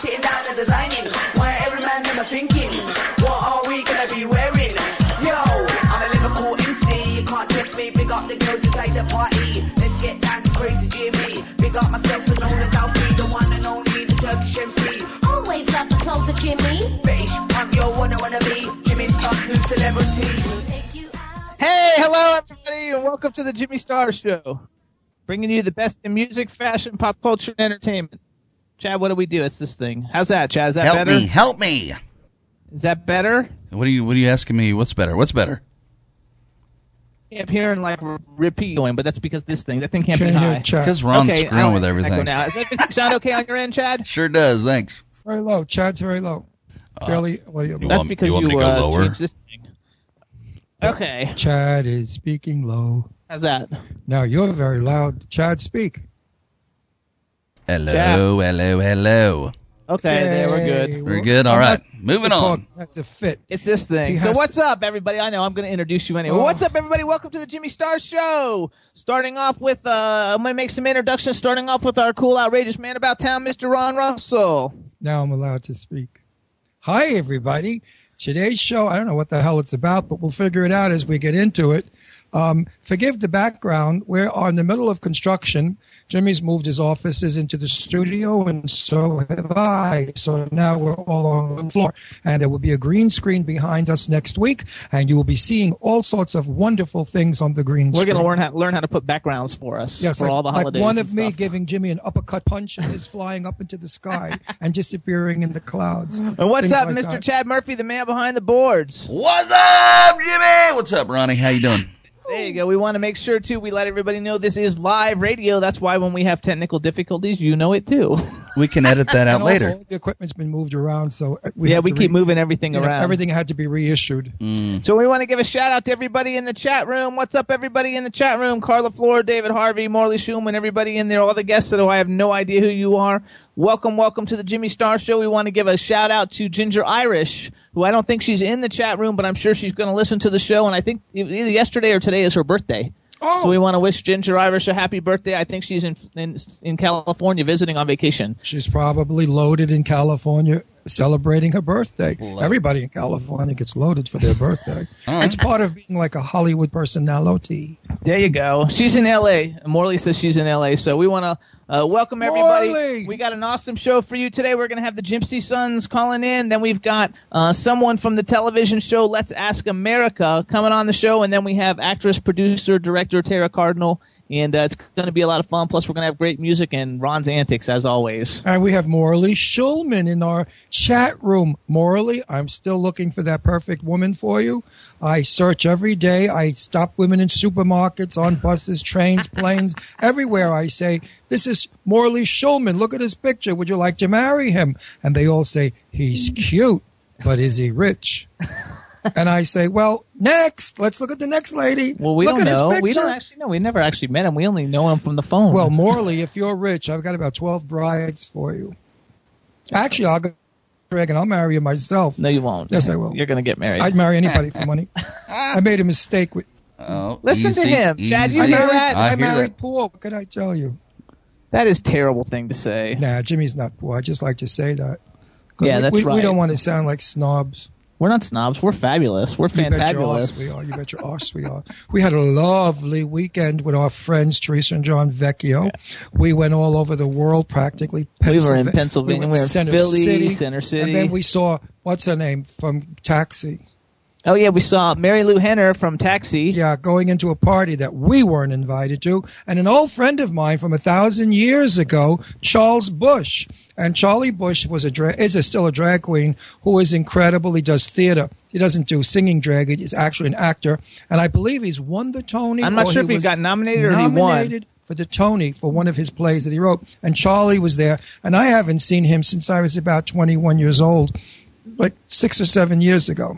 Sitting down and designing. Why every man thinking? What are we gonna be wearing? Yo, I'm a Liverpool MC. You can't test me. Big up the girls inside the party. Let's get down to crazy Jimmy. Big up myself and known as Alfie, the one and only, the Turkish MC. Hello everybody, and welcome to the Jimmy Star Show, bringing you the best in music, fashion, pop culture, and entertainment. Chad, what do we do? It's this thing. How's that, Chad? Is that Help better? me, help me. Is that better? What are you what are you asking me? What's better? What's better? I'm hearing like r- repeat going, but that's because this thing, that thing can't Can't be hear high. Chad. Because Ron's okay, screwing I'll with echo everything. Now, is that sound okay on your end, Chad? Sure does. Thanks. It's very low. Chad's very low. Barely. What do you, you That's want- because you you, want me to go uh, lower? changed this thing. Okay, Chad is speaking low. how's that? Now you're very loud. Chad, speak. Hello, Chad. hello, hello. Okay, there we're Yay. We're good. All I'm right. not- Moving talk. on. That's a fit. It's this thing. He So what's to- up, everybody? I know I'm going to introduce you anyway. Oh. What's up, everybody? Welcome to the Jimmy Star Show. Starting off with, uh, I'm going to make some introductions. Starting off with our cool, outrageous man about town, Mr. Ron Russell. Now I'm allowed to speak. Hi, everybody. Today's show, I don't know what the hell it's about, but we'll figure it out as we get into it. Um, forgive the background. We're in the middle of construction. Jimmy's moved his offices into the studio, and so have I. So now we're all on the floor. And there will be a green screen behind us next week, and you will be seeing all sorts of wonderful things on the green screen. We're going to learn how, learn how to put backgrounds for us Yes, for like, all the holidays. like holidays. one and of me stuff. giving Jimmy an uppercut punch and is flying up into the sky and disappearing in the clouds. And what's Things up, like Mr. that. Chad Murphy, the man behind the boards? What's up, Jimmy? What's up, Ronnie? How you doing? There you go. We want to make sure too. We let everybody know this is live radio. That's why when we have technical difficulties, you know it too. We can edit that out And also, later. the equipment's been moved around, so uh, we yeah, we keep re- moving everything you know, around. everything had to be reissued. Mm. So we want to give a shout out to everybody in the chat room. What's up, everybody in the chat room? Carla Floor, David Harvey, Morley Schulman, everybody in there, all the guests that oh, I have no idea who you are. Welcome, welcome to the Jimmy Star Show. We want to give a shout out to Ginger Irish, who I don't think she's in the chat room, but I'm sure she's going to listen to the show. And I think either yesterday or today is her birthday. Oh. So we want to wish Ginger Irish a happy birthday. I think she's in in, in California visiting on vacation. She's probably loaded in California celebrating her birthday. Everybody in California gets loaded for their birthday. It's part of being like a Hollywood personality. There you go. She's in L.A. Morley says she's in L.A. So we want to uh, welcome everybody. Morley! We got an awesome show for you today. We're going to have the Gypsy Sons calling in. Then we've got uh, someone from the television show Let's Ask America coming on the show, and then we have actress, producer, director Tara Cardinal and uh, it's going to be a lot of fun. Plus, we're going to have great music and Ron's antics as always. And we have Morley Schulman in our chat room. Morley, I'm still looking for that perfect woman for you. I search every day. I stop women in supermarkets, on buses, trains, planes, everywhere. I say, This is Morley Schulman. Look at his picture. Would you like to marry him? And they all say, He's cute, but is he rich? and I say, Well, next. Let's look at the next lady. Well, we look don't at know. We don't actually know. We never actually met him. We only know him from the phone. Well, Morley, if you're rich, I've got about 12 brides for you. Actually, I'll go drag and I'll marry you myself. no, you won't. Yes, I will. You're going to get married. I'd marry anybody for money. I made a mistake with. Oh, Listen to easy, him. Chad, you I hear married, that? I I hear married that. poor. What can I tell you? that is a terrible thing to say. Nah, Jimmy's not poor. I just like to say that. 'Cause Yeah, we, that's we, we don't want to sound like snobs. We're not snobs. We're fabulous. We're You bet your fantabulous. we are. You bet your arse we are. We had a lovely weekend with our friends Teresa and John Vecchio. We went all over the world practically. We were in Pennsylvania. We were in Philly, City, Center City. And then we saw, what's her name, from Taxi. Oh yeah, we saw Marilu Henner from Taxi. Yeah, going into a party that we weren't invited to. And an old friend of mine from a thousand years ago, Charles Busch. And Charlie Busch was a dra- is a, still a drag queen who is incredible. He does theater. He doesn't do singing drag. He's actually an actor. And I believe he's won the Tony. I'm not sure if he got nominated or he won. nominated for the Tony for one of his plays that he wrote. And Charlie was there. And I haven't seen him since I was about 21 years old, like six or seven years ago.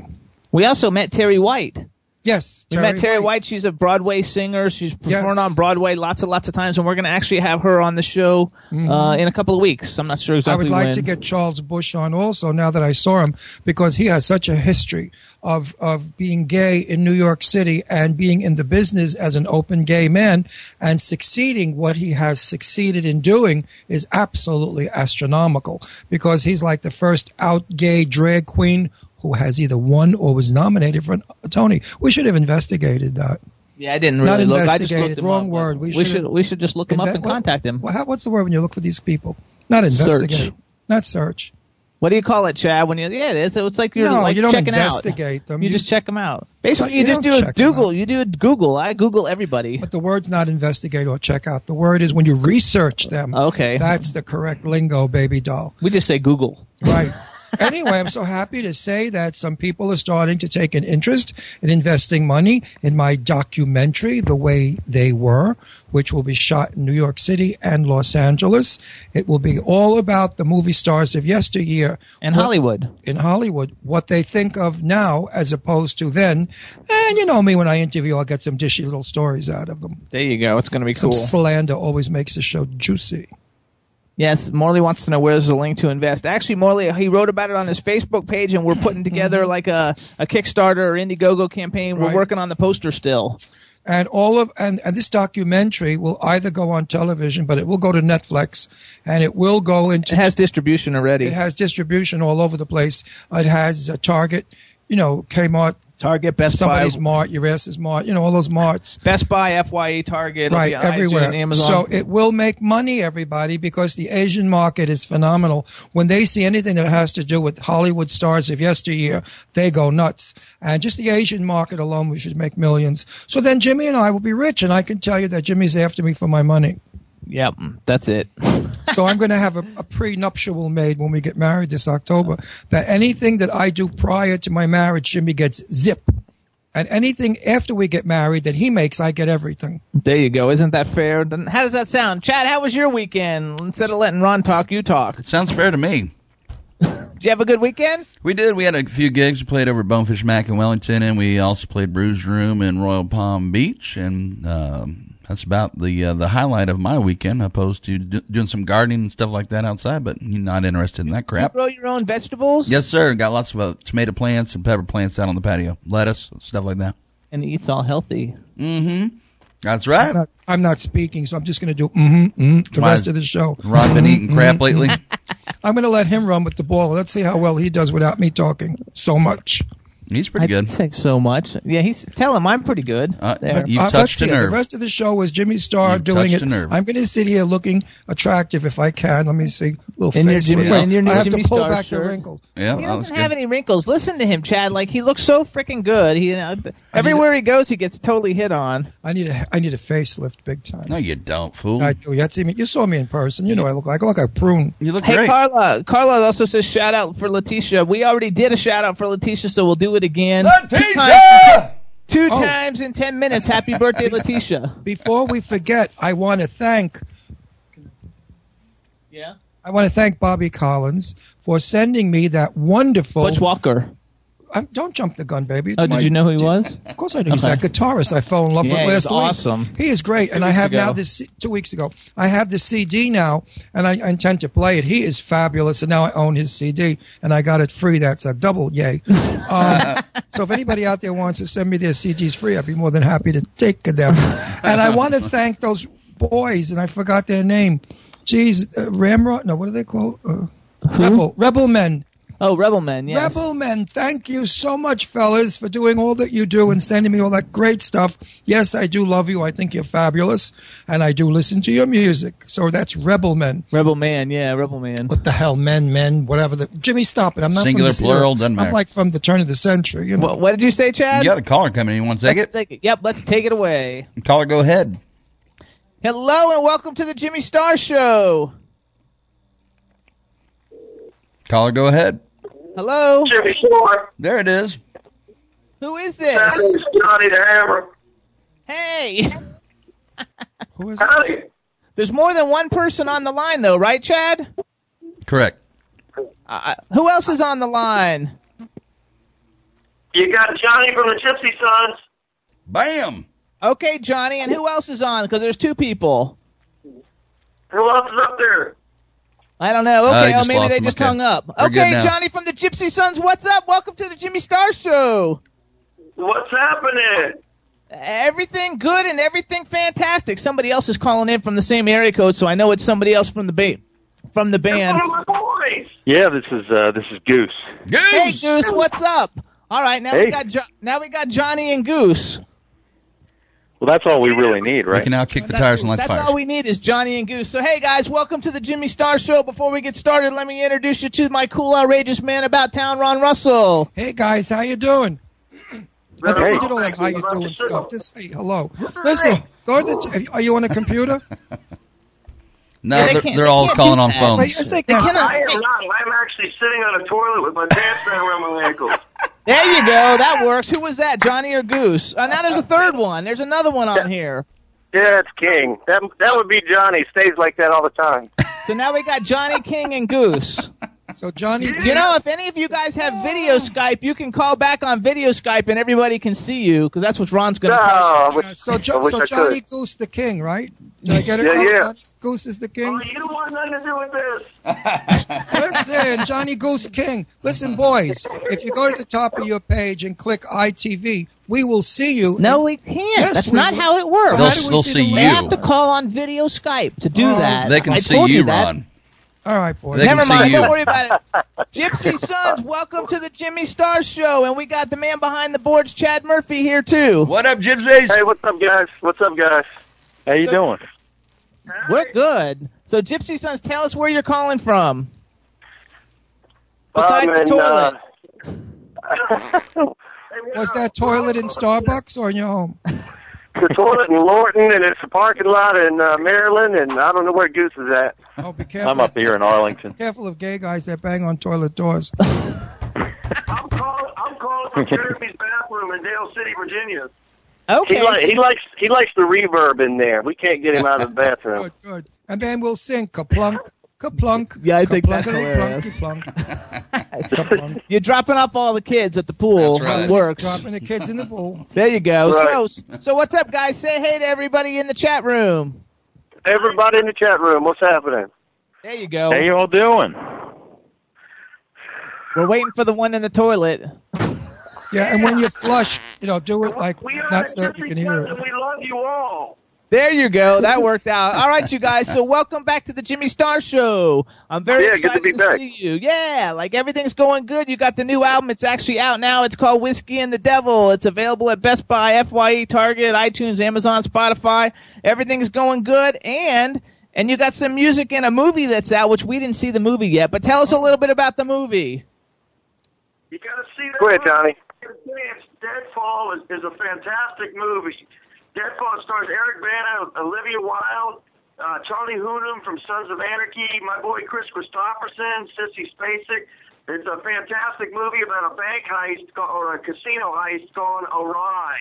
We also met Terry White. Yes. We met Terry White. She's a Broadway singer. She's performed Yes. on Broadway lots and lots of times, and we're going to actually have her on the show uh, in a couple of weeks. I'm not sure Mm-hmm. I would like when. to get Charles Busch on also now that I saw him because he has such a history of of being gay in New York City and being in the business as an open gay man and succeeding what he has succeeded in doing is absolutely astronomical because he's like the first out gay drag queen who has either won or was nominated for a Tony. We should have investigated that. yeah, I didn't Not really look. I just looked wrong up. word. We We, should- we should just look him up and contact him. what- what's the word when you look for these people? Not investigate. Search. Not search. What do you call it, Chad? When you yeah, it is. It's like you're No, like you don't checking investigate out. them. You, You- just check them out. Basically, you you, just don't a Google. You do a Google. I Google everybody. But the word's not investigate or check out. The word is when you research them. Okay. That's the correct lingo, baby doll. We just say Google. Right. anyway, I'm so happy to say that some people are starting to take an interest in investing money in my documentary, The Way They Were, which will be shot in New York City and Los Angeles. It will be all about the movie stars of yesteryear. And What- Hollywood. in Hollywood, what they think of now as opposed to then. And you know me, when I interview, I'll get some dishy little stories out of them. There you go. It's going to be Some cool. slander always makes the show juicy. Yes, Morley wants to know where's the link to invest. Actually, Morley, he wrote about it on his Facebook page, and we're putting together like a, a Kickstarter or Indiegogo campaign. We're Mm-hmm. Right. working on the poster still. And all of and, and this documentary will either go on television, but it will go to Netflix, and it will go into It has distribution already. it has distribution all over the place. It has a Target, you know, Kmart, Target, Best somebody's Buy, Mart, your ass is Mart, you know, all those Marts. Best Buy, Fye, Target, right everywhere. Amazon. So it will make money, everybody, because the Asian market is phenomenal. When they see anything that has to do with Hollywood stars of yesteryear, they go nuts. And just the Asian market alone, we should make millions. So then Jimmy and I will be rich, and I can tell you that Jimmy's after me for my money. Yep, that's it. So I'm going to have a, a prenuptial made when we get married this October. That anything that I do prior to my marriage, Jimmy gets zip. And anything after we get married that he makes, I get everything. There you go. Isn't that fair? Then How does that sound? Chad, how was your weekend? Instead of letting Ron talk, you talk. It sounds fair to me. Did you have a good weekend? We did. We had a few gigs. We played over Bonefish Mac in Wellington, and we also played Bruise Room in Royal Palm Beach. And um, that's about the uh, the highlight of my weekend, opposed to do, doing some gardening and stuff like that outside. But you're not interested in that crap. Grow your own vegetables? Yes, sir. Got lots of uh, tomato plants and pepper plants out on the patio, lettuce, stuff like that. And eats all healthy. Mm-hmm. That's right. I'm not, I'm not speaking, so I'm just going to do mm-hmm, mm, the Why- rest of the show. Ron been eating crap lately. I'm going to let him run with the ball. Let's see how well he does without me talking so much. He's pretty I good. didn't so much. Yeah, he's tell him I'm pretty good. Uh, you- You've Uh, touched a nerve. The rest of the show was Jimmy Star You've doing it. a nerve. I'm going to sit here looking attractive if I can. Let me see. Little In your face. Jimmy- Well, in your new I have Jimmy to pull Star back shirt. the wrinkles. Yeah, he doesn't good. have any wrinkles. Listen to him, Chad. Like he looks so freaking good. He, you know, everywhere he goes, he gets totally hit on. I need a I need a facelift big time. No, you don't, fool. I do. You, had seen me. you saw me in person. You know I look like I look like a prune. you look Hey, great. Carla. Carla also says shout out for Letitia. We already did a shout out for Letitia, so we'll do it again. Two times, two Oh. times in ten minutes. Happy birthday, Letitia. Before we forget, I want to thank Yeah. I want to thank Bobby Collins for sending me that wonderful. Butch Walker. I'm, don't jump the gun, baby. It's Oh, my- did you know who he was? Of course, I knew he's Okay. that guitarist I fell in love Yeah, with he's last week. awesome. He is great, and I have now this two weeks ago. I have the CD now, and I, I intend to play it. He is fabulous, and now I own his CD, and I got it free. That's a double yay. Um, so if anybody out there wants to send me their CDs free, I'd be more than happy to take them. and I want to thank those boys, and I forgot their name. Jeez, uh, Ramrod? No, what are they called? Uh, Rebel Rebel Men. Oh, Rebel Men. Yes. Rebel Men, thank you so much, fellas, for doing all that you do and sending me all that great stuff. Yes, I do love you. I think you're fabulous, and I do listen to your music. So that's Rebel Men. Rebel Man. Yeah, Rebel Man. What the hell, men, men, whatever. The, Jimmy, stop it. I'm not Singular, from this era. plural, doesn't matter. I'm like from the turn of the century. You know. What, what did you say, Chad? You got a caller coming. In. You want to take Let's it? take it. Yep, let's take it away. Caller, go ahead. Hello and welcome to the Jimmy Star Show. Caller, go ahead. Hello. Jimmy Shore. There it is. Who is That this? is Johnny the Hammer. Hey. Who is it? There's more than one person on the line, though, right, Chad? Correct. Uh, who else is on the line? You got Johnny from the Gypsy Sons. Bam. Okay, Johnny, and who else is on? Because there's two people. Who else is up there? I don't know. Okay, you oh, maybe they just Okay. hung up. We're okay. Johnny from the Gypsy Sons, what's up? Welcome to the Jimmy Star Show. What's happening? Everything good and everything fantastic. Somebody else is calling in from the same area code, so I know it's somebody else from the ba- from the band. One of my boys. Yeah, this is uh, this is Goose. Goose. Hey, Goose, what's up? All right, now we got jo- now we got Johnny and Goose. Well, that's all we really need, right? We right? can now kick the tires and light the That's fires. all we need is Johnny and Goose. So hey guys, welcome to the Jimmy Star Show. Before we get started, let me introduce you to my cool, outrageous man about town, Ron Russell. Hey guys, how you doing? I think Hey. we did all that how you doing stuff. Just say hello. Listen, go to the, are you on a computer? no, Yeah, they they're, they're they all calling on phones. Wait, yes, they They can. cannot- I am not. I'm actually sitting on a toilet with my pants down around my ankles. There you go. That works. Who was that, Johnny or Goose? Uh, now there's a third one. There's another one on here. Yeah, it's King. That that would be Johnny. Stays like that all the time. So now we got Johnny King and Goose. So Johnny, You know, if any of you guys have video Skype, you can call back on video Skype and everybody can see you because that's what Ron's going to tell No, I wish- Uh, so, jo- so Johnny could. Goose the King, right? Did I get it Yeah, right? yeah. Johnny Goose is the king. Oh, you don't want nothing to do with this. Listen, Johnny Goose King. Listen, boys, if you go to the top of your page and click ITV, we will see you. No, we can't. Yes, that's we not will. how it works. They'll, How we they'll see see the They you. have to call on video Skype to do Oh. that. They can I see told you, that. Ron. All right, boys. They Never mind. Don't worry about it. Gypsy Sons, welcome to the Jimmy Star Show, and we got the man behind the boards, Chad Murphy, here too. What up, Gypsies? Hey, what's up, guys? What's up, guys? How you So- doing? We're good. So, Gypsy Sons, tell us where you're calling from. Besides Um, and, the toilet. uh, Was that toilet in Starbucks or in your home? The toilet in Lorton, and it's a parking lot in uh, Maryland, and I don't know where Goose is at. Oh, be careful. I'm up here in Arlington. Careful of gay guys that bang on toilet doors. I'm calling. I'm calling from Jeremy's bathroom in Dale City, Virginia. Okay. He, li- he likes he likes the reverb in there. We can't get him out of the bathroom. Good, good. And then we'll sing kaplunk, kaplunk. Yeah, I think that's kaplunk, hilarious. kaplunk, kaplunk. You're dropping off all the kids at the pool. That's right. It works. Dropping the kids in the pool. There you go. Right. So, so what's up, guys? Say hey to everybody in the chat room. Everybody in the chat room, what's happening? There you go. How you all doing? We're waiting for the one in the toilet. Yeah, and when you flush, you know, do it like we are not the that you can hear it. and we love you all. There you go. That worked out. All right, you guys. So welcome back to the Jimmy Star Show. I'm very Yeah, good to excited be back. see you. Yeah, like everything's going good. You got the new album. It's actually out now. It's called Whiskey and the Devil. It's available at Best Buy, Fye, Target, iTunes, Amazon, Spotify. Everything's going good, and and you got some music in a movie that's out, which we didn't see the movie yet. But tell us a little bit about the movie. You gotta see that. Go ahead, Johnny. Deadfall is, is a fantastic movie. Deadfall stars Eric Bana, Olivia Wilde, uh, Charlie Hunnam from Sons of Anarchy, my boy Kris Kristofferson, Sissy Spacek. It's a fantastic movie about a bank heist or a casino heist gone awry.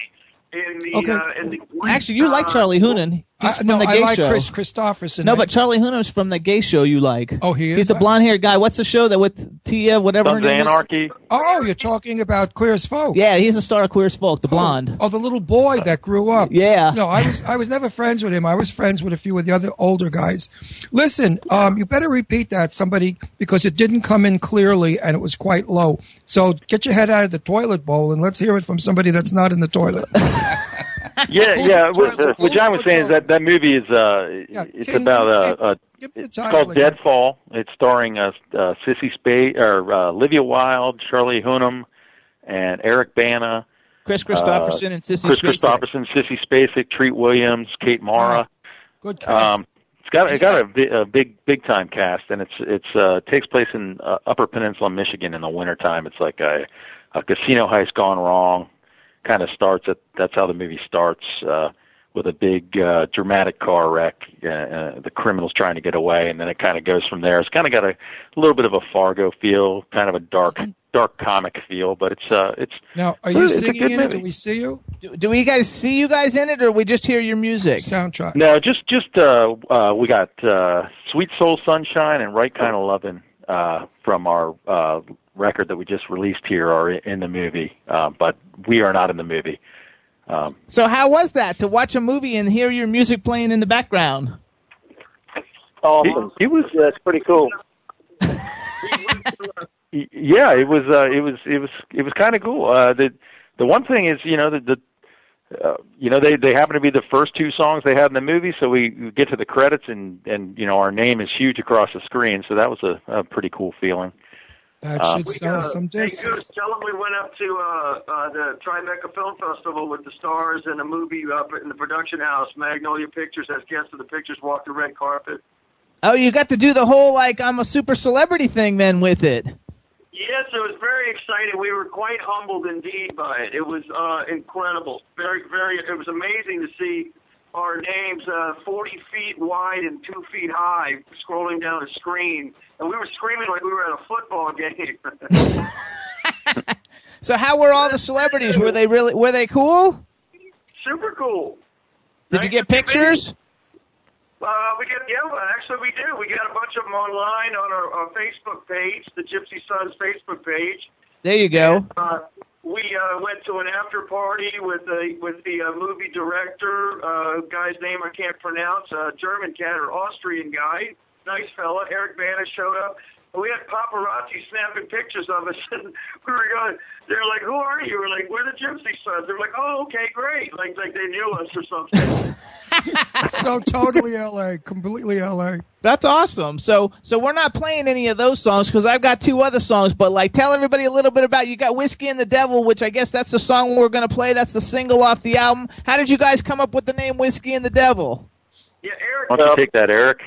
In the, Okay. uh, in the Actually, you like uh, Charlie Hunnam. He's I, from no, the I like show. Kris Kristofferson. No, but Charlie Hunnam's from the gay show you like. Oh, he is? He's the blonde haired guy. What's the show that with Tia, whatever her Sons of name is? Anarchy. oh, you're talking about Queer as Folk. Yeah, he's the star of Queer as Folk, the blonde. Oh, the little boy that grew up. Yeah. No, I was I was never friends with him. I was friends with a few of the other older guys. Listen, um, you better repeat that somebody because it didn't come in clearly and it was quite low. So get your head out of the toilet bowl and let's hear it from somebody that's not in the toilet. Yeah, yeah. What, title? what John was saying is that that movie is uh, Yeah, it's can- about can- uh, uh give it's called again. Deadfall. It's starring uh, uh Sissy Spade or uh, Olivia Wilde, Charlie Hunnam, and Eric Bana, Kris Kristofferson and Sissy Kris Spacek. Kristofferson, Sissy Spacek, Treat Williams, Kate Mara. Good cast. Um, it's got it got a, bi- a big big time cast, and it's it's uh, takes place in uh, Upper Peninsula, Michigan, in the wintertime. It's like a, a casino heist gone wrong. Kind of starts at that's how the movie starts uh, with a big uh, dramatic car wreck. Uh, uh, the criminals trying to get away, and then it kind of goes from there. It's kind of got a, little bit of a Fargo feel, kind of a dark dark comic feel, but it's uh it's now, are you singing good in it? Do we see you? Do, do we guys see you guys in it, or we just hear your music? Soundtrack. No, just just uh, uh, we got uh, "Sweet Soul Sunshine" and "Right Kind of Lovin'" uh, from our uh, record that we just released here are in the movie, uh, but we are not in the movie. Um, So how was that to watch a movie and hear your music playing in the background? Awesome. it, it was Yeah, it's pretty cool. yeah, it was uh, it was it was it was kind of cool. Uh, the the one thing is, you know, the, the uh, you know they they happen to be the first two songs they had in the movie, so we we get to the credits and and you know our name is huge across the screen, so that was a, a pretty cool feeling. That Uh, should We, sell uh, some hey, discs. Goose, tell them we went up to uh, uh, the Tribeca Film Festival with the stars and a movie up in the production house. Magnolia Pictures as guests of the pictures walked the red carpet. Oh, you got to do the whole like I'm a super celebrity thing then with it. Yes, it was very exciting. We were quite humbled indeed by it. It was uh, incredible. Very, very. It was amazing to see our names uh, 40 feet wide and two feet high scrolling down a screen, and we were screaming like we were at a football game. So how were all the celebrities? Were they really were they cool? Super cool. Did you get pictures? Uh, we get yeah, actually we do. We got a bunch of them online on our, our Facebook page, the Gypsy Sons Facebook page. There you go. Uh, we uh, went to an after party with the with the uh, movie director, uh, guy's name I can't pronounce, uh, German cat or Austrian guy, nice fella. Eric Bana showed up. And we had paparazzi snapping pictures of us, and we were going. They're like, "Who are you?" We're like, "We're the Gypsy Sons." They're like, "Oh, okay, great." Like like they knew us or something. so totally LA, completely LA. That's awesome. So so we're not playing any of those songs because I've got two other songs. But like, tell everybody a little bit about you got whiskey and the devil, which I guess that's the song we're gonna play. That's the single off the album. How did you guys come up with the name whiskey and the devil? yeah, Eric. Why don't you take that, Eric?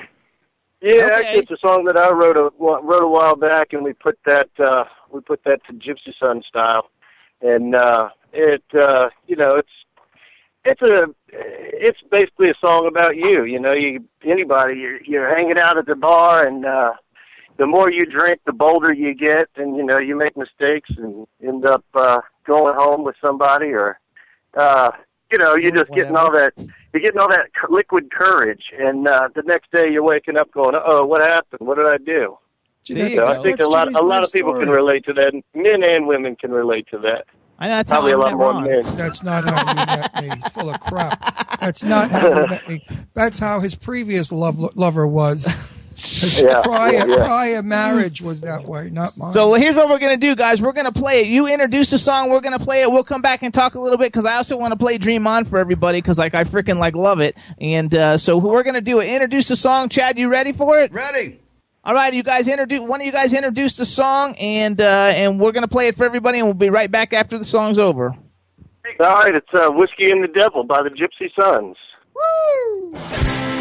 Yeah, Okay. actually, it's a song that I wrote a wrote a while back, and we put that uh, we put that to Gypsy Sun style, and uh, it uh, you know it's it's a it's basically a song about you. You know, you anybody you're, you're hanging out at the bar, and uh, the more you drink, the bolder you get, and you know you make mistakes and end up uh, going home with somebody, or uh, you know you're just getting all that you're getting all that liquid courage, and uh, the next day you're waking up going, "Oh, what happened? What did I do?" There you So. I think that's a lot a lot of people story. can relate to that. Men and women can relate to that. I know that's how Probably I a lot more Ron. men. That's not how he met me. He's full of crap. That's not how he met me. That's how his previous love, lover was. Yeah, prior, yeah, yeah. prior marriage was that way, not mine. So here's what we're gonna do, guys. We're gonna play it. You introduce the song. We're gonna play it. We'll come back and talk a little bit because I also want to play "Dream On" for everybody because like I freaking like love it. And uh, so we're gonna do it. Introduce the song. Chad, you ready for it? Ready. All right, you guys introduce. One of you guys introduce the song, and uh, and we're gonna play it for everybody, and we'll be right back after the song's over. All right, it's uh, "Whiskey and the Devil" by the Gypsy Sons. There's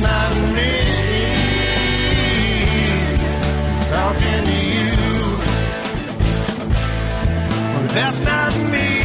not me talking to you. That's not me.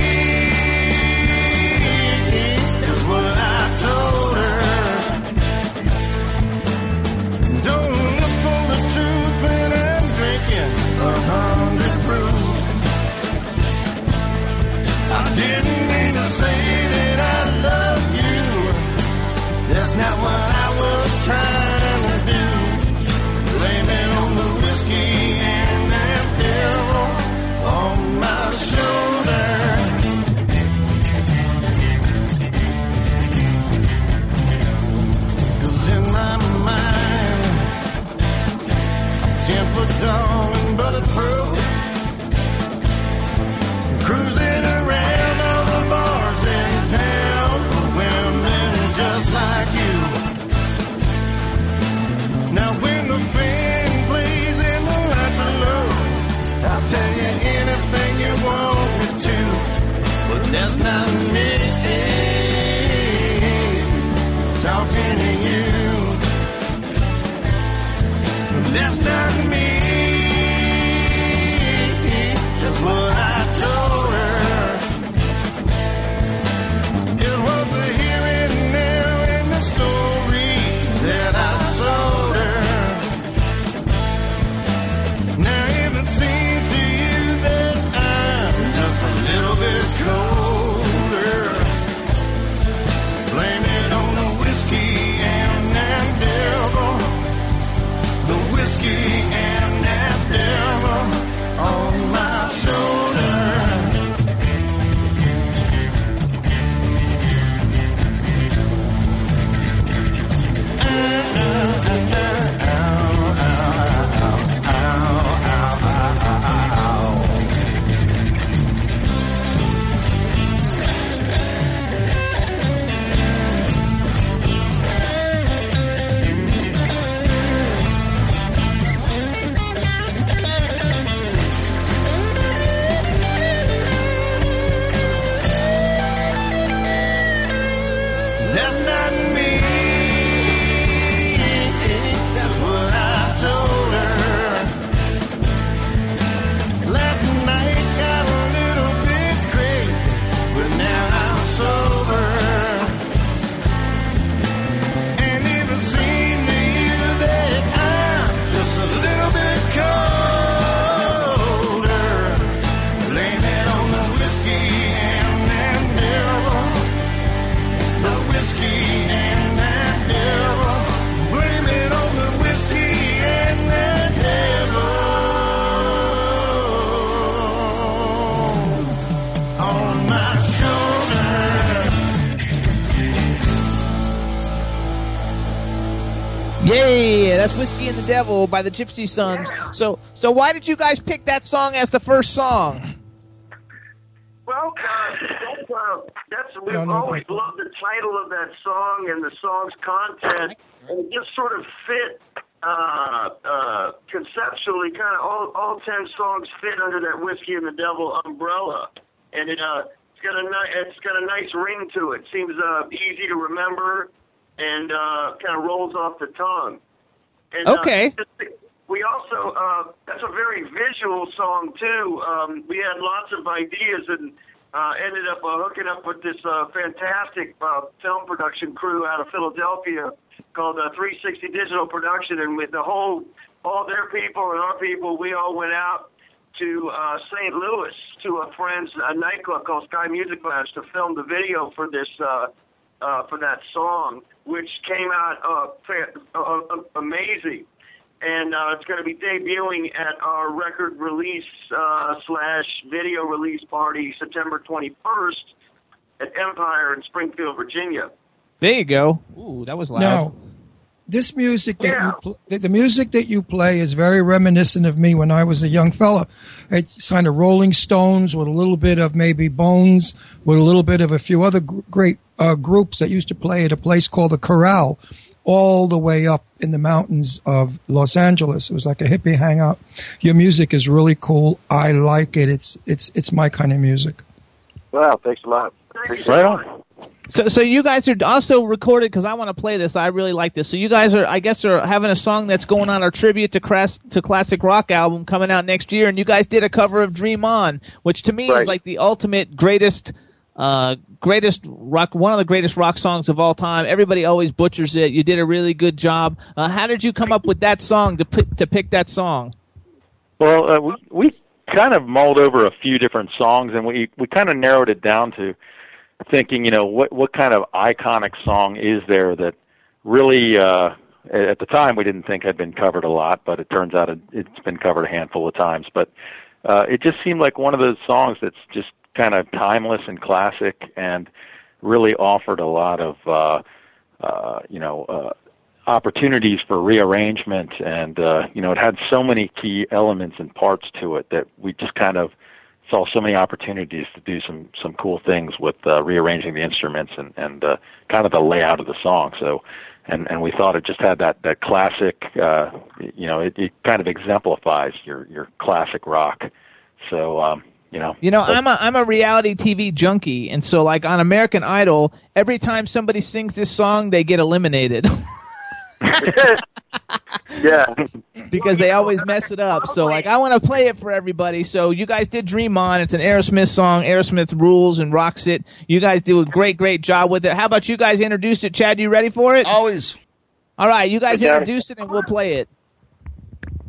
Devil" by the Gypsy Sons. So, so why did you guys pick that song as the first song? Well, uh, that's, uh, that's we've No, no, always no. loved the title of that song and the song's content, and it just sort of fit uh, uh, conceptually. Kind of all all ten songs fit under that whiskey and the devil umbrella, and it uh, it's got a ni- it's got a nice ring to it. Seems uh, easy to remember, and uh, kind of rolls off the tongue. And, Okay. Uh, we also uh, that's a very visual song too. Um, we had lots of ideas and uh, ended up uh, hooking up with this uh, fantastic uh, film production crew out of Philadelphia called uh, 360 Digital Production, and with the whole all their people and our people, we all went out to uh, St. Louis to a friend's a nightclub called Sky Music Lounge to film the video for this uh, uh, for that song, which came out uh, uh, uh, amazing. And uh, it's going to be debuting at our record release uh, slash video release party September 21st at Empire in Springfield, Virginia. There you go. Ooh, that was loud. Now, this music that you pl- the- the music that you play is very reminiscent of me when I was a young fella. It's kind of Rolling Stones with a little bit of maybe Bones, with a little bit of a few other gr- great uh, groups that used to play at a place called the Corral, all the way up in the mountains of Los Angeles. It was like a hippie hangout. Your music is really cool. I like it. It's it's it's my kind of music. Wow, thanks a lot. Right on. So, so you guys are also recorded because I want to play this. I really like this. So you guys are, I guess, are having a song that's going on our tribute to Cras- to classic rock album coming out next year, and you guys did a cover of Dream On, which to me is like the ultimate greatest, uh, greatest rock, one of the greatest rock songs of all time. Everybody always butchers it. You did a really good job. Uh, how did you come up with that song to pick, to pick that song? Well, uh, we we kind of mulled over a few different songs, and we we kind of narrowed it down to thinking, you know, what what kind of iconic song is there that really uh, at the time we didn't think had been covered a lot, but it turns out it, it's been covered a handful of times. But uh, it just seemed like one of those songs that's just kind of timeless and classic, and really offered a lot of uh, uh, you know. Uh, opportunities for rearrangement and uh you know it had so many key elements and parts to it that we just kind of saw so many opportunities to do some some cool things with uh, rearranging the instruments and and uh, kind of the layout of the song. So and and we thought it just had that that classic uh you know it, it kind of exemplifies your your classic rock. So um you know. You know, I'm a I'm a reality TV junkie, and so like on American Idol, every time somebody sings this song, they get eliminated. yeah. because they always mess it up. So like I want to play it for everybody. So you guys did Dream On. It's an Aerosmith song. Aerosmith rules and rocks it. You guys do a great great job with it. How about you guys introduce it? Chad, you ready for it? Always. All right, you guys Okay. introduce it and we'll play it.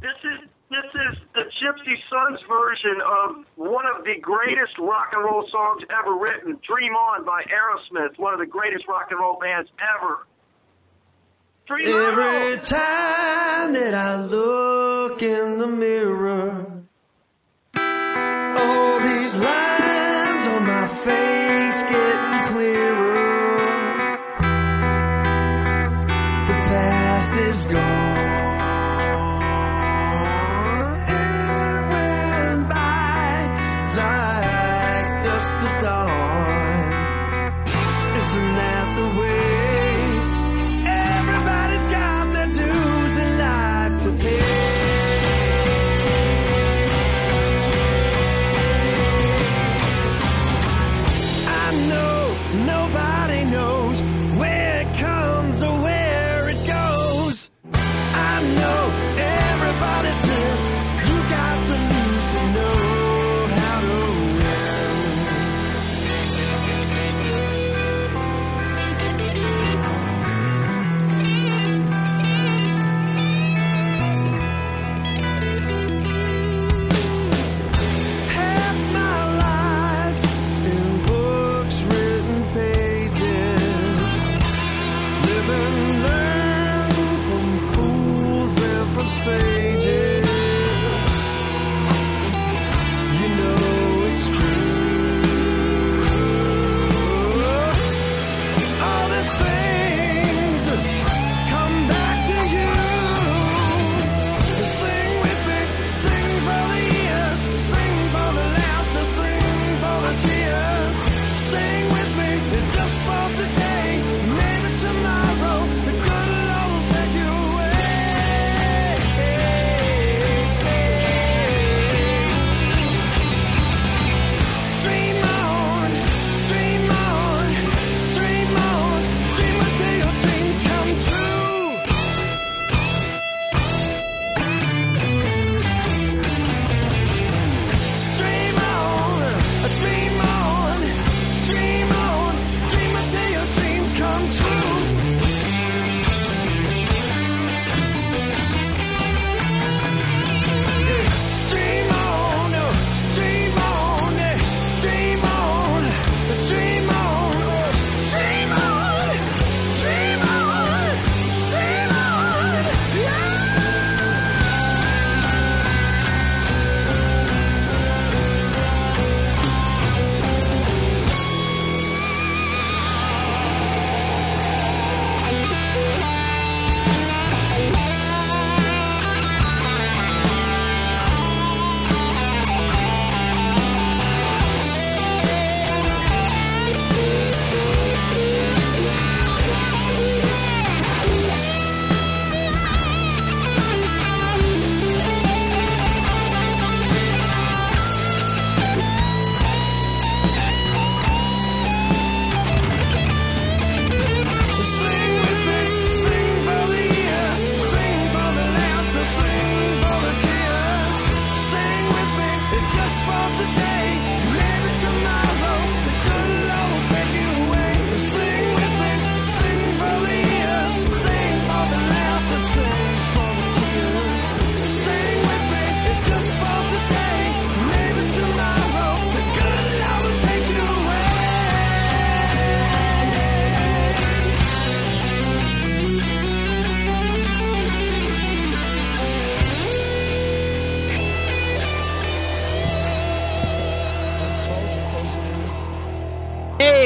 This is this is the Gypsy Sons version of one of the greatest rock and roll songs ever written, "Dream On" by Aerosmith, one of the greatest rock and roll bands ever. On. Every time that I look in the mirror, all these lines on my face getting clearer. The past is gone.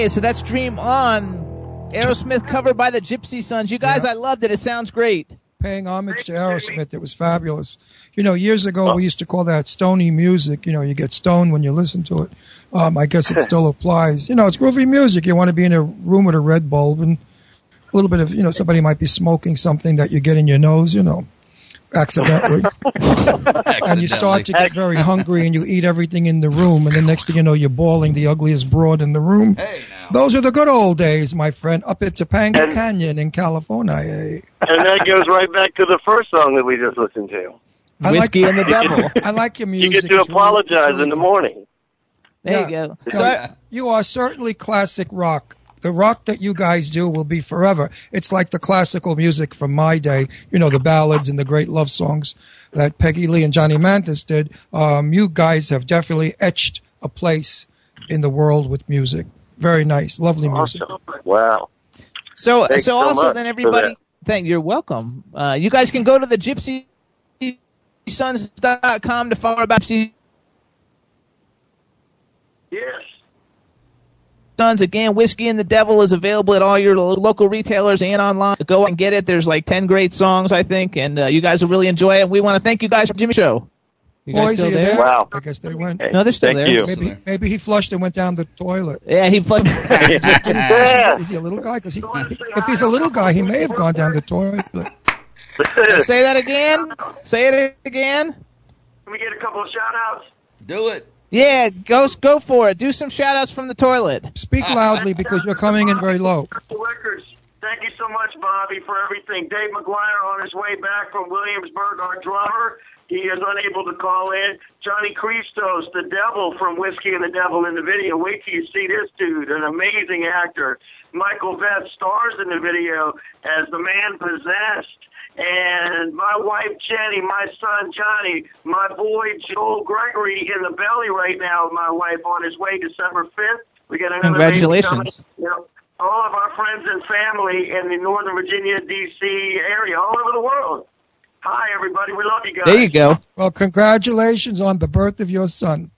Okay, so that's Dream On. Aerosmith covered by the Gypsy Sons. You guys, Yeah. I loved it. It sounds great. Paying homage to Aerosmith, it was fabulous. You know, years ago we used to call that stony music. You know, you get stoned when you listen to it. Um, I guess it still applies. You know, it's groovy music. You want to be in a room with a red bulb and a little bit of, you know, somebody might be smoking something that you get in your nose. You know, accidentally. and you start to get very hungry and you eat everything in the room and the next thing you know you're bawling the ugliest broad in the room Hey, those are the good old days my friend up at Topanga And- Canyon in California And that goes right back to the first song that we just listened to. I like- Whiskey and the Devil. I like your music. You get to It's apologize it's really in the morning. There Yeah. you go. No, So you are certainly classic rock. The rock that you guys do will be forever. It's like the classical music from my day, you know, the ballads and the great love songs that Peggy Lee and Johnny Mathis did. Um, you guys have definitely etched a place in the world with music. Very nice, lovely music. Awesome. Wow. So, Thanks so so also much then everybody, thank you're welcome. Uh, you guys can go to the gypsysons.com to follow about Gypsy Yes. Sons. Again, Whiskey and the Devil is available at all your lo- local retailers and online. Go and get it. There's like 10 great songs, I think, and uh, you guys will really enjoy it. We want to thank you guys for Jimmy Show. You guys Boys, still there? there? Wow. I guess they went. Hey, No, they're still Thank there. you. Maybe, maybe he flushed and went down the toilet. Yeah, he flushed. Yeah. Is he a little guy? Because he, if he's a little guy, he may have gone down the toilet. Say that again. Say it again. Can we get a couple of shout outs? Do it. Yeah, go go for it. Do some shout outs from the toilet. Speak loudly because you're coming in very low. Records. Thank you so much, Bobby, for everything. Dave McGuire on his way back from Williamsburg, our drummer. He is unable to call in. Johnny Christos, the devil from Whiskey and the Devil in the video. Wait till you see this dude, an amazing actor. Michael Vett stars in the video as the man possessed. And my wife Jenny, my son Johnny, my boy Joel Gregory in the belly right now. My wife on his way December fifth. We got another Congratulations. You know, all of our friends and family in the Northern Virginia, D.C. area, all over the world. Hi, everybody. We love you guys. There you go. Well, congratulations on the birth of your son.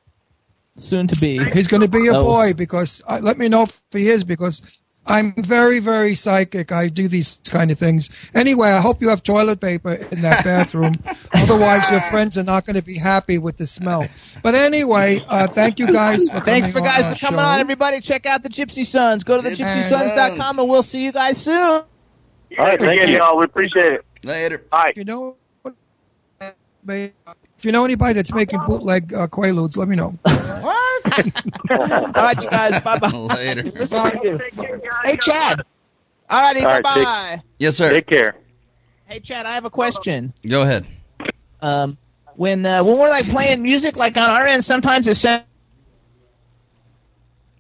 Soon to be. He's going to be a boy because uh, let me know if he is because I'm very, very psychic. I do these kind of things. Anyway, I hope you have toilet paper in that bathroom. Otherwise, your friends are not going to be happy with the smell. But anyway, uh, thank you guys for Thanks coming for on guys our for coming show. on, everybody. Check out the Gypsy Sons. Go to the Gypsy gypsysons.com and we'll see you guys soon. All right, thank you, y'all. We appreciate it. Later. All right. If you know, if you know anybody that's making bootleg uh, Quaaludes, let me know. What? All right, you guys. Bye bye. Later. Hey, Chad. All righty. All Bye right, bye. Yes, sir. Take care. Hey, Chad. I have a question. Go ahead. Um, when uh, when we're like playing music, like on our end, sometimes it sounds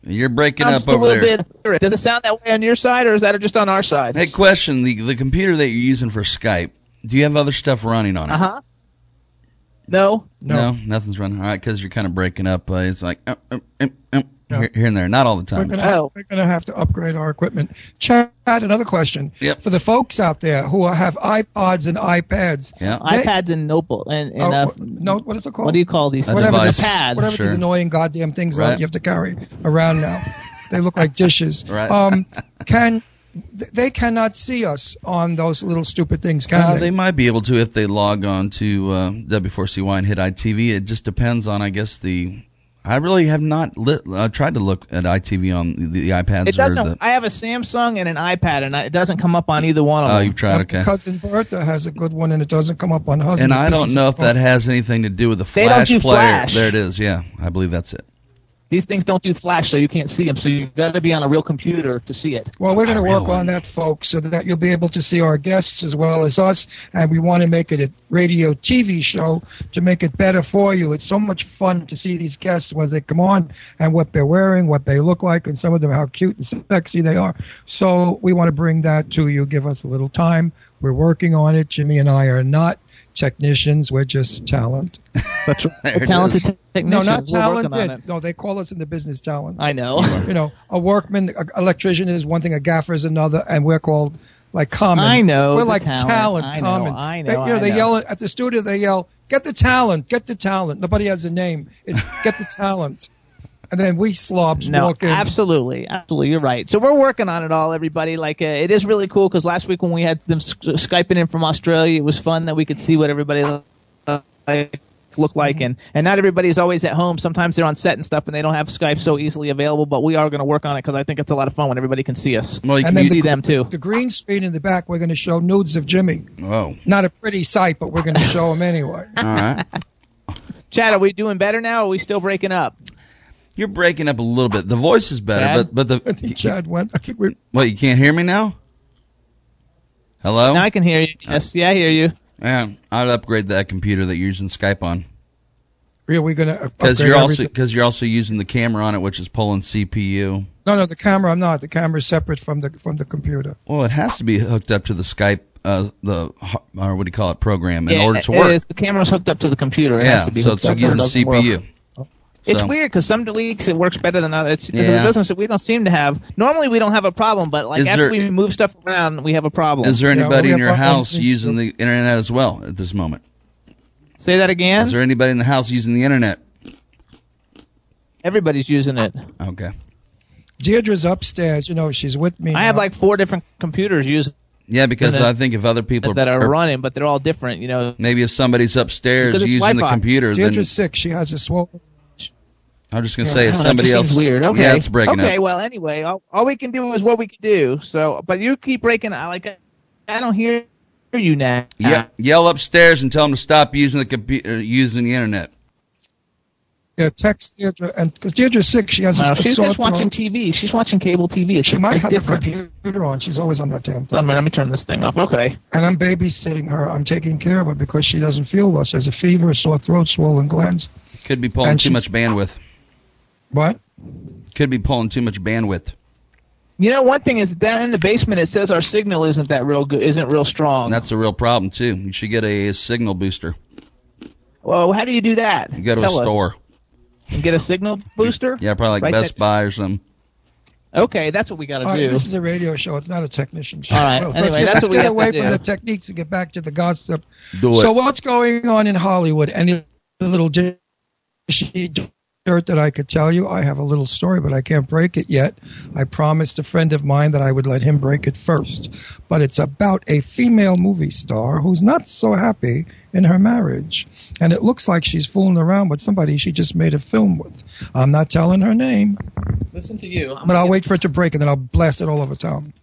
You're breaking a up over little there. bit. Does it sound that way on your side, or is that just on our side? Hey, question: the the computer that you're using for Skype, do you have other stuff running on it? Uh huh. No. No. nothing's running. All right, because you're kind of breaking up. Uh, it's like um, um, um, um, here, here and there, not all the We're time. gonna, Oh. we're gonna have to upgrade our equipment. Chad, another question. Yep. For the folks out there who have iPods and iPads. Yeah. they- iPads and notebook and, and oh, uh, no, what is it called? what do you call these? A whatever device. the pad. whatever Sure. these annoying goddamn things are Right. that you have to carry around now. they look like dishes. Right. Um, can th- they cannot see us on those little stupid things, can Uh, they? they might be able to if they log on to uh, W4CY and hit ITV. It just depends on, I guess, the. I really have not lit, uh, tried to look at ITV on the, the iPads It doesn't. the. I have a Samsung and an iPad, and I, it doesn't come up on either one of Oh, them. you've tried. Uh, Okay. Cousin Bertha has a good one, and it doesn't come up on husband. And I don't know if that has anything to do with the They don't Flash do player. Flash. There it is. Yeah, I believe that's it. These things don't do flash, so you can't see them. So you've got to be on a real computer to see it. Well, we're going to work on that, folks, so that you'll be able to see our guests as well as us. And we want to make it a radio TV show to make it better for you. It's so much fun to see these guests when they come on and what they're wearing, what they look like, and some of them how cute and sexy they are. So we want to bring that to you. Give us a little time. We're working on it. Jimmy and I are not technicians. We're just talent. But There talented is. technicians. No, not We're on talented. it. No, they call us in the business talent. I know. you know, a workman, an electrician is one thing, a gaffer is another, and we're called like common. I know, We're like talent. talent, I know, common. I They, know, you know, I they know. yell at the studio. They yell, "Get the talent! Get the talent!" Nobody has a name. It's get the talent. And then we slobs No, walk in. absolutely, absolutely. You're right. So we're working on it all, everybody. Like uh, it is really cool because last week when we had them s- skyping in from Australia, it was fun that we could see what everybody uh, like look like and and not everybody's always at home sometimes they're on set and stuff and they don't have skype so easily available but we are going to work on it because i think it's a lot of fun when everybody can see us Well, you And can then see the, them too The green screen in the back, we're going to show nudes of Jimmy. Oh, Not a pretty sight, but we're going to show him anyway. All right. chad are we doing better now or are we still breaking up You're breaking up a little bit. The voice is better, Chad? but but I think the Chad went. I think we. what you can't hear me now. Hello. now i can hear you yes yeah i hear you Yeah, I'd upgrade that computer that you're using Skype on Are we going to? because you're also because you're also using the camera on it, which is pulling CPU. No, no, the camera. I'm not. The camera's separate from the from the computer. Well, it has to be hooked up to the Skype, uh, the or what do you call it, program in yeah, order to work. is. the camera's hooked up to the computer it yeah, has to be so it's up it using doesn't work. CPU. It's So- weird because some weeks it works better than others. Because Yeah. it doesn't. We don't seem to have. Normally we don't have a problem, but like Is after there- we move stuff around, we have a problem. Is there anybody we in your house too. using the internet as well at this moment? Say that again. Is there anybody in the house using the internet? Everybody's using it. Okay. Deirdre's upstairs. You know, she's with me. I have like four different computers using Yeah, because And then- I think if other people that are or running, but they're all different. You know, maybe if somebody's upstairs using the Wi-Fi. computer, then sick. She has a swollen. I'm just gonna say if Oh, that somebody just else, seems weird. Okay. yeah, it's breaking okay. up. Well, anyway, all, all we can do is what we can do. So, but you keep breaking. I like. I don't hear you now. Yeah, yell upstairs and tell them to stop using the computer, uh, using the internet. Yeah, text Deirdre, and because Deirdre's sick, she has a, No, a she's just watching throat. TV. She's watching cable TV. It's She might have different. a computer on. She's always on that damn Let me, let me turn this thing off. Okay. And I'm babysitting her. I'm taking care of her because she doesn't feel well. She has a fever, a sore throat, swollen glands. Could be pulling And too much bandwidth. What? Could be pulling too much bandwidth. You know, one thing is down in the basement. It says our signal isn't that real good. Isn't real strong. And that's a real problem too. You should get a, signal booster. well, how do you do that? You go to Tell a us. store. and get a signal booster. Yeah, probably like Right, Best that- Buy or something. Okay, that's what we got to All right, do. this is a radio show. It's not a technician show. All right, Let's anyway, get, that's let's what we get have to away do. from the techniques and get back to the gossip. Do it. So what's going on in Hollywood? Any little dishy dirt that I could tell you? I have a little story, but I can't break it yet. I promised a friend of mine that I would let him break it first. But it's about a female movie star who's not so happy in her marriage. And it looks like she's fooling around with somebody she just made a film with. I'm not telling her name, Listen to you. I'm but I'll wait for it to break and then I'll blast it all over town.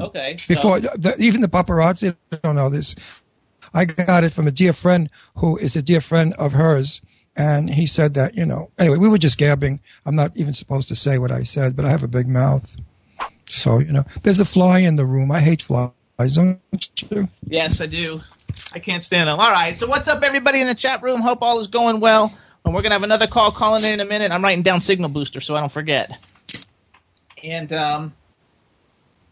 Okay. so- Before the, even the paparazzi don't know this. I got it from a dear friend who is a dear friend of hers, and he said that you know. Anyway, we were just gabbing. I'm not even supposed to say what I said, but I have a big mouth, so you know. There's a fly in the room. I hate flies, don't you? Yes, I do. I can't stand them. All right. So what's up, everybody in the chat room? Hope all is going well. And we're gonna have another call calling in in a minute. I'm writing down signal booster so I don't forget. And um,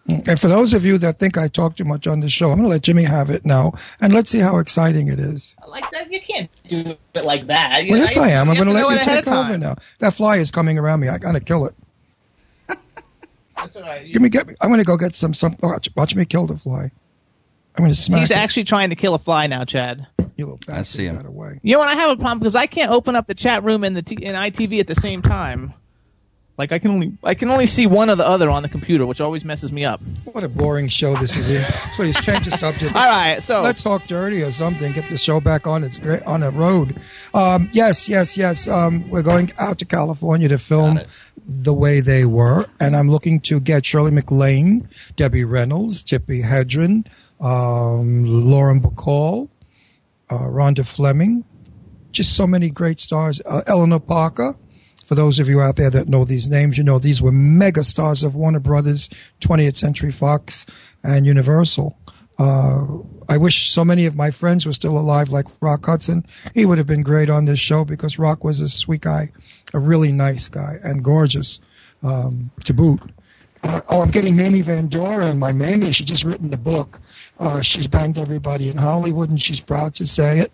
Mm. And for those of you that think I talk too much on the show, I'm going to let Jimmy have it now, and let's see how exciting it is. I like that. You can't do it like that. You Well, know, yes, I am. I'm going to let you take over time. now. That fly is coming around me. I got to kill it. That's all right. Give me, get me. I'm going to go get some. Some. Watch, watch me kill the fly. I'm going to smack He's it. actually trying to kill a fly now, Chad. You little I see him. bastard, away. You know what? I have a problem because I can't open up the chat room and the t- and ITV at the same time. Like I can only I can only see one or the other on the computer, which always messes me up. What a boring show this is. Here. Please change the subject. All right, so Let's talk dirty or something. Get the show back on its great on the road. Um, yes, yes, yes. Um, we're going out to California to film the way they were, and I'm looking to get Shirley MacLaine, Debbie Reynolds, Tippi Hedren, um, Lauren Bacall, uh, Rhonda Fleming. Just so many great stars. Uh, Eleanor Parker. For those of you out there that know these names, you know these were mega stars of Warner Brothers, 20th Century Fox, and Universal. Uh, I wish so many of my friends were still alive, like Rock Hudson. He would have been great on this show because Rock was a sweet guy, a really nice guy, and gorgeous um, to boot. Uh, oh, I'm getting Mamie Van Doren. My Mamie, she just written the book. Uh, she's banged everybody in Hollywood, and she's proud to say it.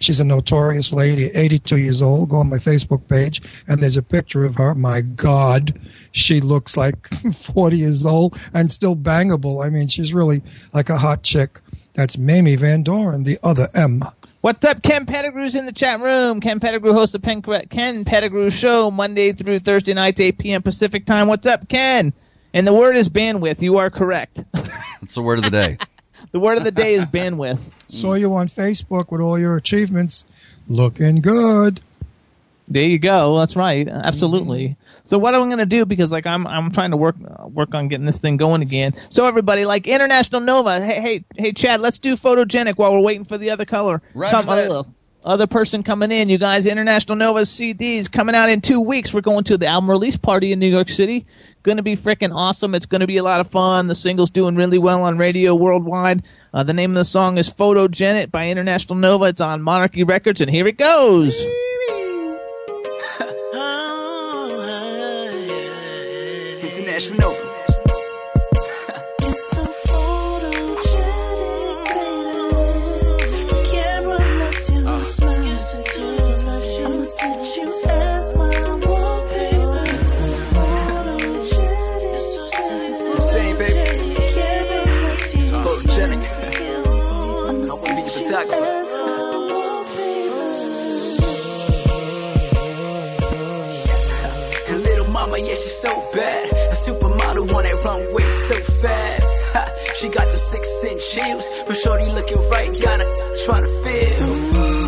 She's a notorious lady, 82 years old. Go on my Facebook page, and there's a picture of her. My God, she looks like 40 years old and still bangable. I mean, she's really like a hot chick. That's Mamie Van Doren, the other M. What's up? Ken Pettigrew's in the chat room. Ken Pettigrew hosts the Pen- Ken Pettigrew Show Monday through Thursday nights, 8 p.m. Pacific time. What's up, Ken? And the word is bandwidth. You are correct. That's the word of the day. the word of the day is bandwidth. Saw you on Facebook with all your achievements. Looking good. There you go. That's right. Absolutely. So what am I'm going to do because like I'm I'm trying to work uh, work on getting this thing going again. So everybody like International Nova, hey hey hey Chad, let's do photogenic while we're waiting for the other color. Roger Come, that. uh, other person coming in. You guys, International Nova CDs coming out in 2 weeks. We're going to the album release party in New York City. Going to be freaking awesome. It's going to be a lot of fun. The single's doing really well on radio worldwide. Uh, the name of the song is Photogenic by International Nova. It's on Monarchy Records and here it goes. International Nova. Yeah, she's so bad. A supermodel on that runway, so fat. She got the six inch heels, but shorty looking right, got her trying to feel.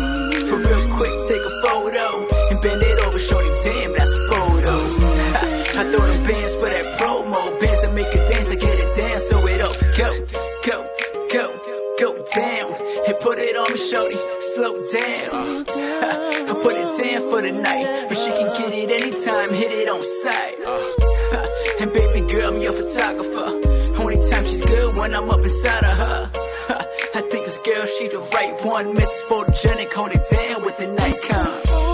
Ha, I put it down for the night, but she can get it anytime, hit it on sight. Ha, uh, And baby girl, I'm your photographer. Only time she's good when I'm up inside of her. I think this girl, she's the right one. Mrs. Photogenic, hold it down with the Nikon.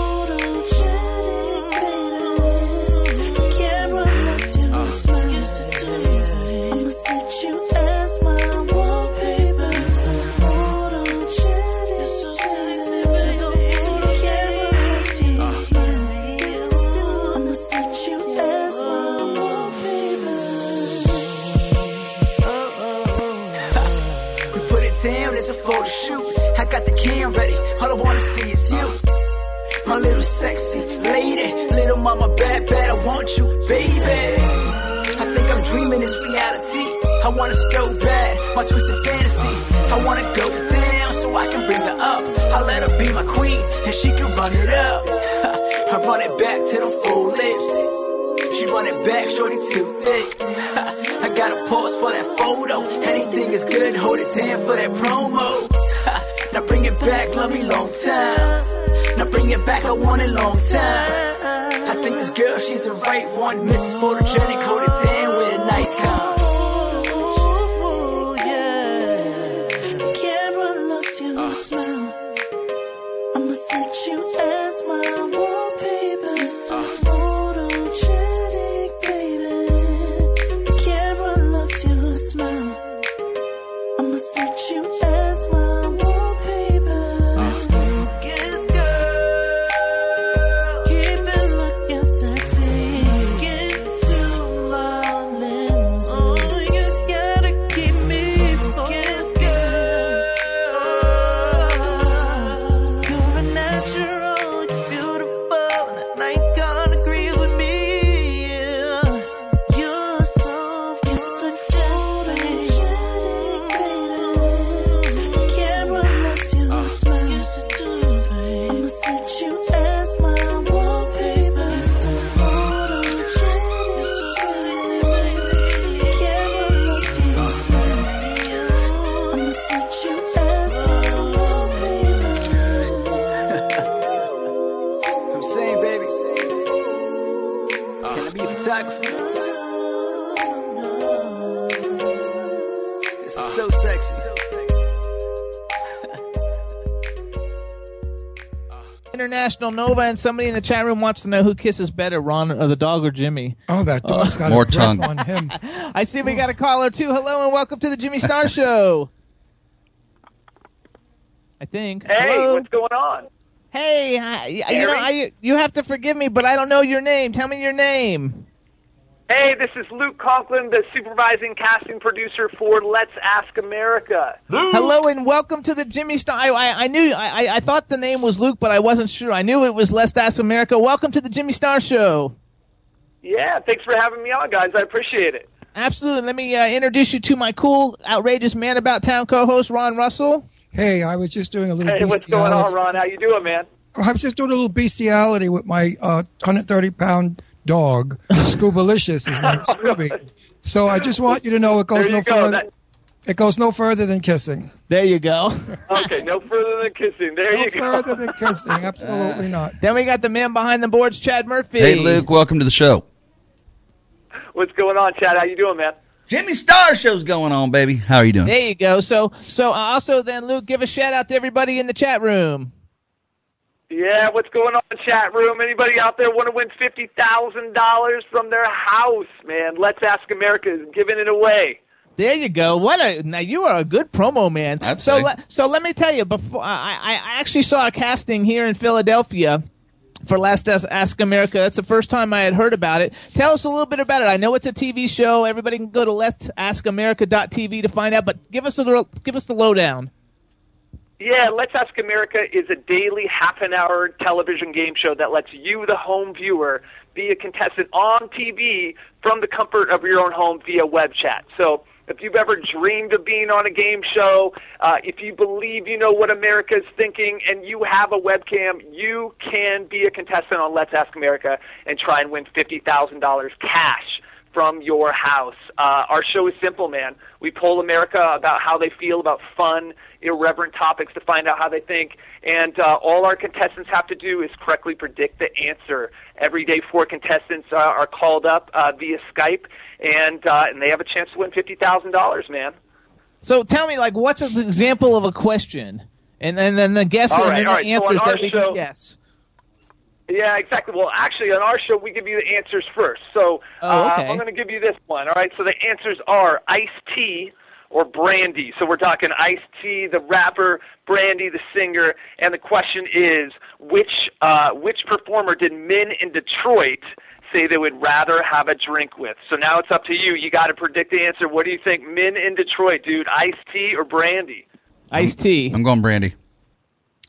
Sexy lady, little mama bad, bad, I want you, baby. I think I'm dreaming it's reality. I want it so bad, my twisted fantasy. I wanna go down so I can bring her up. I let her be my queen, and she can run it up. I run it back to the full lips. She run it back, shorty too thick. I gotta pause for that photo. Anything is good, hold it down for that promo. Now bring it back, love me long time. Now bring it back, I want it long time. I think this girl, she's the right one. Mrs. Photogenic, it down with a Nikon. Ooh, so sexy. International Nova and somebody in the chat room wants to know who kisses better, Ron or the dog or Jimmy. Oh, that uh, dog's got More a tongue. on him. I see we got a caller too. Hello and welcome to the Jimmy Star Show. I think. Hey, Hello? what's going on? Hey, I, you know, I you have to forgive me, but I don't know your name. Tell me your name. Hey, this is Luke Conklin, the supervising casting producer for Let's Ask America. Hello and welcome to the Jimmy Star. I, I, I knew I, I- I thought the name was Luke, but I wasn't sure. I knew it was Let's Ask America. Welcome to the Jimmy Star Show. Yeah, thanks for having me on, guys. I appreciate it. Absolutely. Let me uh, introduce you to my cool, outrageous man about town co-host Ron Russell. Hey, I was just doing a little Hey, what's going on. Ron? How you doing, man? I was just doing a little bestiality with my uh, 130 pound dog, Scoobalicious, his name, Scooby. So I just want you to know it goes no go. further. That- It goes no further than kissing. There you go. Okay, no further than kissing. There No you go. No further than kissing. Absolutely not. Then we got the man behind the boards, Chad Murphy. Hey, Luke, welcome to the show. What's going on, Chad? How you doing, man? Jimmy Star Show's going on, baby. How are you doing? There you go. So, so uh, also then, Luke, give a shout out to everybody in the chat room. Yeah, what's going on, chat room? Anybody out there want to win fifty thousand dollars from their house, man? Let's Ask America is giving it away. There you go. What a now you are a good promo man. I'd so le, so let me tell you. Before I, I I actually saw a casting here in Philadelphia for Last Ask, Ask America. That's the first time I had heard about it. Tell us a little bit about it. I know it's a TV show. Everybody can go to let'saskamerica.tv to find out. But give us a little, give us the lowdown. Yeah, Let's Ask America is a daily half an hour television game show that lets you, the home viewer, be a contestant on TV from the comfort of your own home via web chat. So if you've ever dreamed of being on a game show, uh, if you believe you know what America is thinking and you have a webcam, you can be a contestant on Let's Ask America and try and win $50,000 cash from your house. Uh, our show is simple, man. We poll America about how they feel about fun, irreverent topics to find out how they think. And uh, all our contestants have to do is correctly predict the answer. Every day, four contestants uh, are called up uh, via Skype, and uh, and they have a chance to win fifty thousand dollars, man. So tell me, like, what's an example of a question, and and then the guess All and right, then the right. Answers our that we show- can guess. Yeah, exactly. Well, actually, on our show, we give you the answers first. So Oh, uh. I'm going to give you this one. All right. So the answers are iced tea or brandy. So we're talking iced tea, the rapper, brandy, the singer, and the question is which uh, which performer did men in Detroit say they would rather have a drink with? So now it's up to you. You got to predict the answer. What do you think? Men in Detroit, dude, iced tea or brandy? Ice-T. I'm going brandy.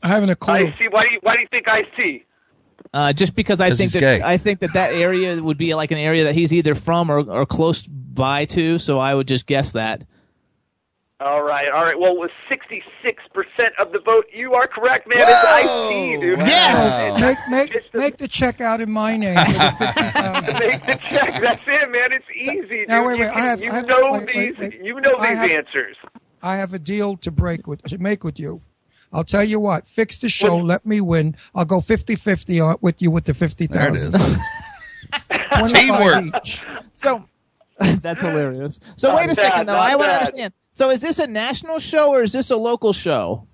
I haven't a clue. Iced tea. Why do you why do you think Ice-T? Uh, just because I think that gay. I think that that area would be like an area that he's either from or, or close by to, so I would just guess that. All right, all right. Well, with 66% of the vote, you are correct, man. It's Ice-T, dude. Yes! Make make make the check out in my name. for the 50,000. Make the check. That's it, man. It's easy, dude. Now, wait, You wait, I have- you I have- know wait, wait, these. wait. You know I these have- answers. I have a deal to break with to make with you. I'll tell you what. Fix the show. Let me win. I'll go 50-50 on- with you with the fifty There it thousand. is. Twenty-five each. So that's hilarious. So Not wait a second though. not I want to understand. So is this a national show or is this a local show?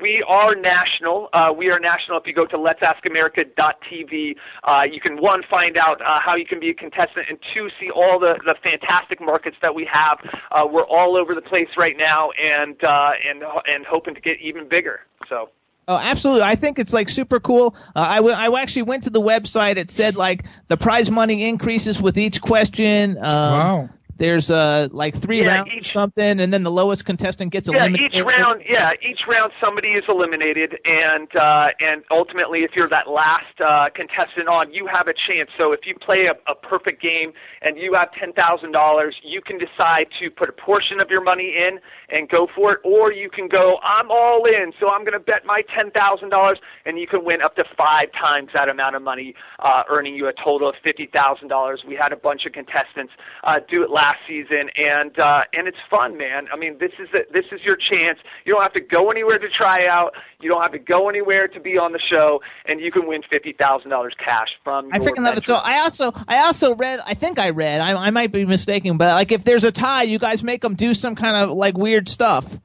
We are national. Uh, we are national. If you go to let'saskamerica.tv, uh, you can one find out uh, how you can be a contestant, and two see all the, the fantastic markets that we have. Uh, we're all over the place right now, and uh, and and hoping to get even bigger. So. Oh, absolutely. I think it's like super cool. Uh, I, w- I actually went to the website. It said like the prize money increases with each question. Um, Wow. There's uh like three Yeah, rounds or something, and then the lowest contestant gets Yeah, eliminated. each round. Yeah, each round somebody is eliminated, and uh, and ultimately, if you're that last uh, contestant on, you have a chance. So if you play a, a perfect game and you have ten thousand dollars, you can decide to put a portion of your money in and go for it, or you can go, I'm all in, so I'm going to bet my ten thousand dollars, and you can win up to five times that amount of money, uh, earning you a total of fifty thousand dollars. We had a bunch of contestants uh, do it last season, and uh, and it's fun, man. I mean, this is a, this is your chance. You don't have to go anywhere to try out. You don't have to go anywhere to be on the show, and you can win fifty thousand dollars cash from. I freaking love it. So. I also I also read. I think I read. I, I might be mistaken, but like if there's a tie, you guys make them do some kind of like weird stuff.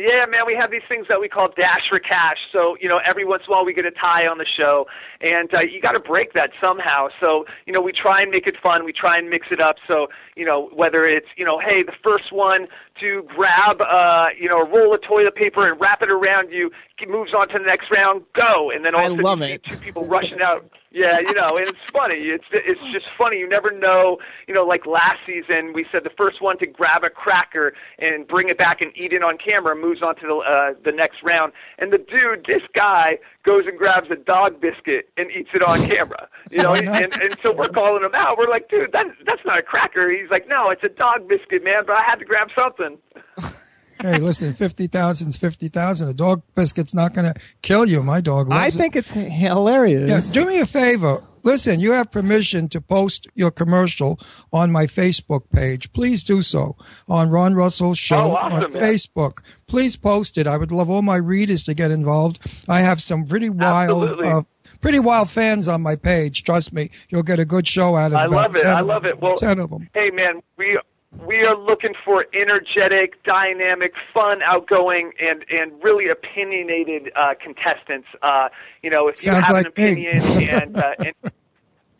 Yeah, man, we have these things that we call dash for cash. So, you know, every once in a while we get a tie on the show, and uh, you got to break that somehow. So, you know, we try and make it fun. We try and mix it up. So, you know, whether it's, you know, hey, the first one to grab, uh, you know, a roll of toilet paper and wrap it around you moves on to the next round, go. And then all I of a sudden love it. two people rushing out. Yeah, you know, and it's funny. It's it's just funny. You never know. You know, like last season, we said the first one to grab a cracker and bring it back and eat it on camera moves on to the uh, the next round. And the dude, this guy, goes and grabs a dog biscuit and eats it on camera. You know, and, and and so we're calling him out. We're like, dude, that that's not a cracker. He's like, no, it's a dog biscuit, man. But I had to grab something. Hey, listen, fifty thousand is fifty thousand. A dog biscuit's not going to kill you. My dog. I Loves it. think it's hilarious. Yeah, do me a favor. Listen, you have permission to post your commercial on my Facebook page. Please do so on Ron Russell Show Oh, awesome, on man. Facebook. Please post it. I would love all my readers to get involved. I have some pretty wild, uh, pretty wild fans on my page. Trust me, you'll get a good show out of I love it. I love it. Well, ten of them. Hey, man, we we are looking for energetic, dynamic, fun, outgoing, and and really opinionated uh, contestants. Uh, you know, if Sounds you have like an opinion and, uh, and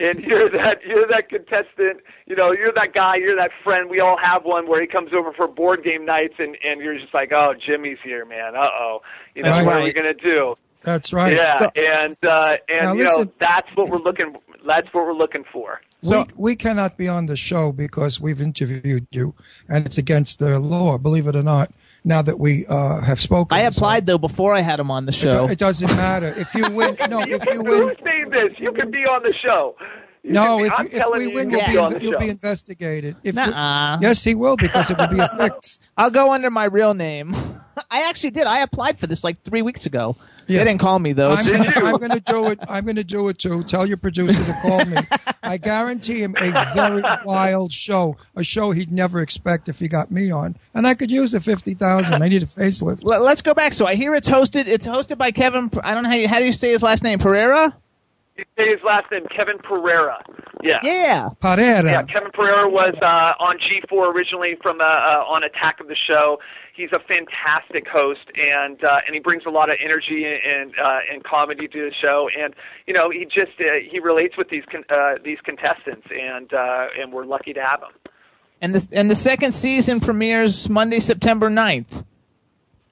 and you're that you're that contestant, you know, you're that guy, you're that friend. We all have one where he comes over for board game nights, and and you're just like, oh, Jimmy's here, man. Uh oh, you know, That's what are we gonna do? That's right. Yeah, So- and uh, and you know, that's what we're looking. That's what we're looking for. we, we cannot be on the show because we've interviewed you, and it's against the law. Believe it or not. Now that we uh, have spoken, I applied though before I had him on the It, show. do- it doesn't matter if you win. No, if you win, Who's saying this? You can be on the show. You no, be- if, you- if we you, win, you you'll can be, on you'll be investigated. If Nuh-uh. yes, he will because it will be a fix. I'll go under my real name. I actually did. I applied for this like three weeks ago. Yes. They didn't call me though. I'm so- gonna, I'm gonna do it. I'm gonna do it too. Tell your producer to call me. I guarantee him a very wild show, a show he'd never expect if he got me on, and I could use the fifty thousand. I need a facelift. Let- Let's go back. So I hear it's hosted. It's hosted by Kevin. I don't know how you how do you say his last name? Pereira. You say his last name, Kevin Pereira. Yeah. Yeah. Pereira. Yeah, Kevin Pereira was uh, on G4 originally from uh, uh, on Attack of the Show. He's a fantastic host, and uh, and he brings a lot of energy and uh, and comedy to the show. And you know, he just uh, he relates with these con- uh, these contestants, and uh, and we're lucky to have him. And the and the second season premieres Monday, September 9th.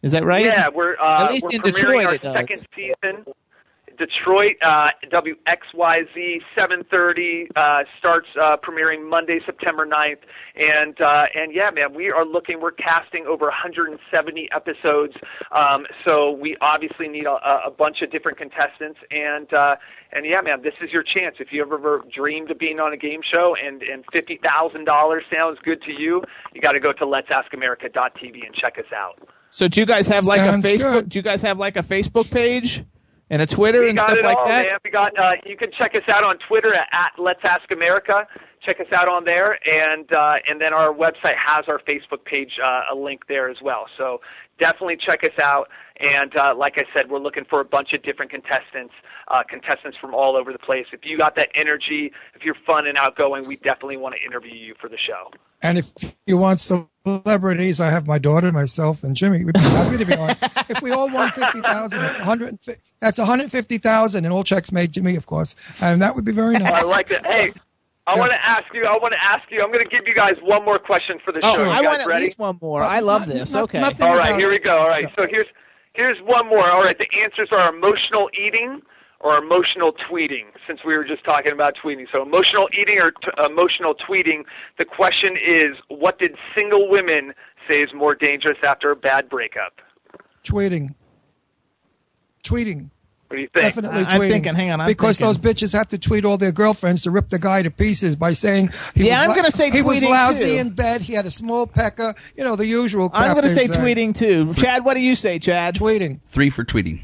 Is that right? Yeah, we're uh, At least we're in Detroit our it does. second season. Detroit, uh, WXYZ 7:30 uh, starts uh, premiering Monday, September 9th, and uh, and yeah, man, we are looking. We're casting over 170 episodes, um, so we obviously need a, a bunch of different contestants, and uh, and yeah, man, this is your chance. If you ever dreamed of being on a game show and and fifty thousand dollars sounds good to you, you got to go to let'saskamerica.tv and check us out. So do you guys have like Sounds a Facebook? good. Do you guys have like a Facebook page and a Twitter we and got stuff it like all, that? man. We got. Uh, you can check us out on Twitter at, at Let's Ask America. Check us out on there, and uh, and then our website has our Facebook page, uh, a link there as well. So definitely check us out. And uh, like I said, we're looking for a bunch of different contestants, uh, contestants from all over the place. If you got that energy, if you're fun and outgoing, we definitely want to interview you for the show. And if you want celebrities, I have my daughter, myself, and Jimmy. We'd be happy to be on. if we all won fifty thousand, that's one hundred. That's one hundred fifty thousand, and all checks made to me, of course. And that would be very nice. I like it. Hey. I Yes. want to ask you. I want to ask you. I'm going to give you guys one more question for the Oh, show. You I guys want at least one more. I love this. not- okay. nothing All right, here we go. All right, so here's here's one more. All right, the answers are emotional eating or emotional tweeting. Since we were just talking about tweeting, so emotional eating or t- emotional tweeting. The question is, what did single women say is more dangerous after a bad breakup? Tweeting. Tweeting. What do you think? Definitely I- tweeting. I'm thinking- hang on, I'm because thinking. those bitches have to tweet all their girlfriends to rip the guy to pieces by saying he Yeah, was I'm lou- gonna say he was lousy too. in bed. He had a small pecker. You know the usual. Crap I'm going to say uh, tweeting too. Chad, what do you say, Chad? Tweeting. Three for tweeting.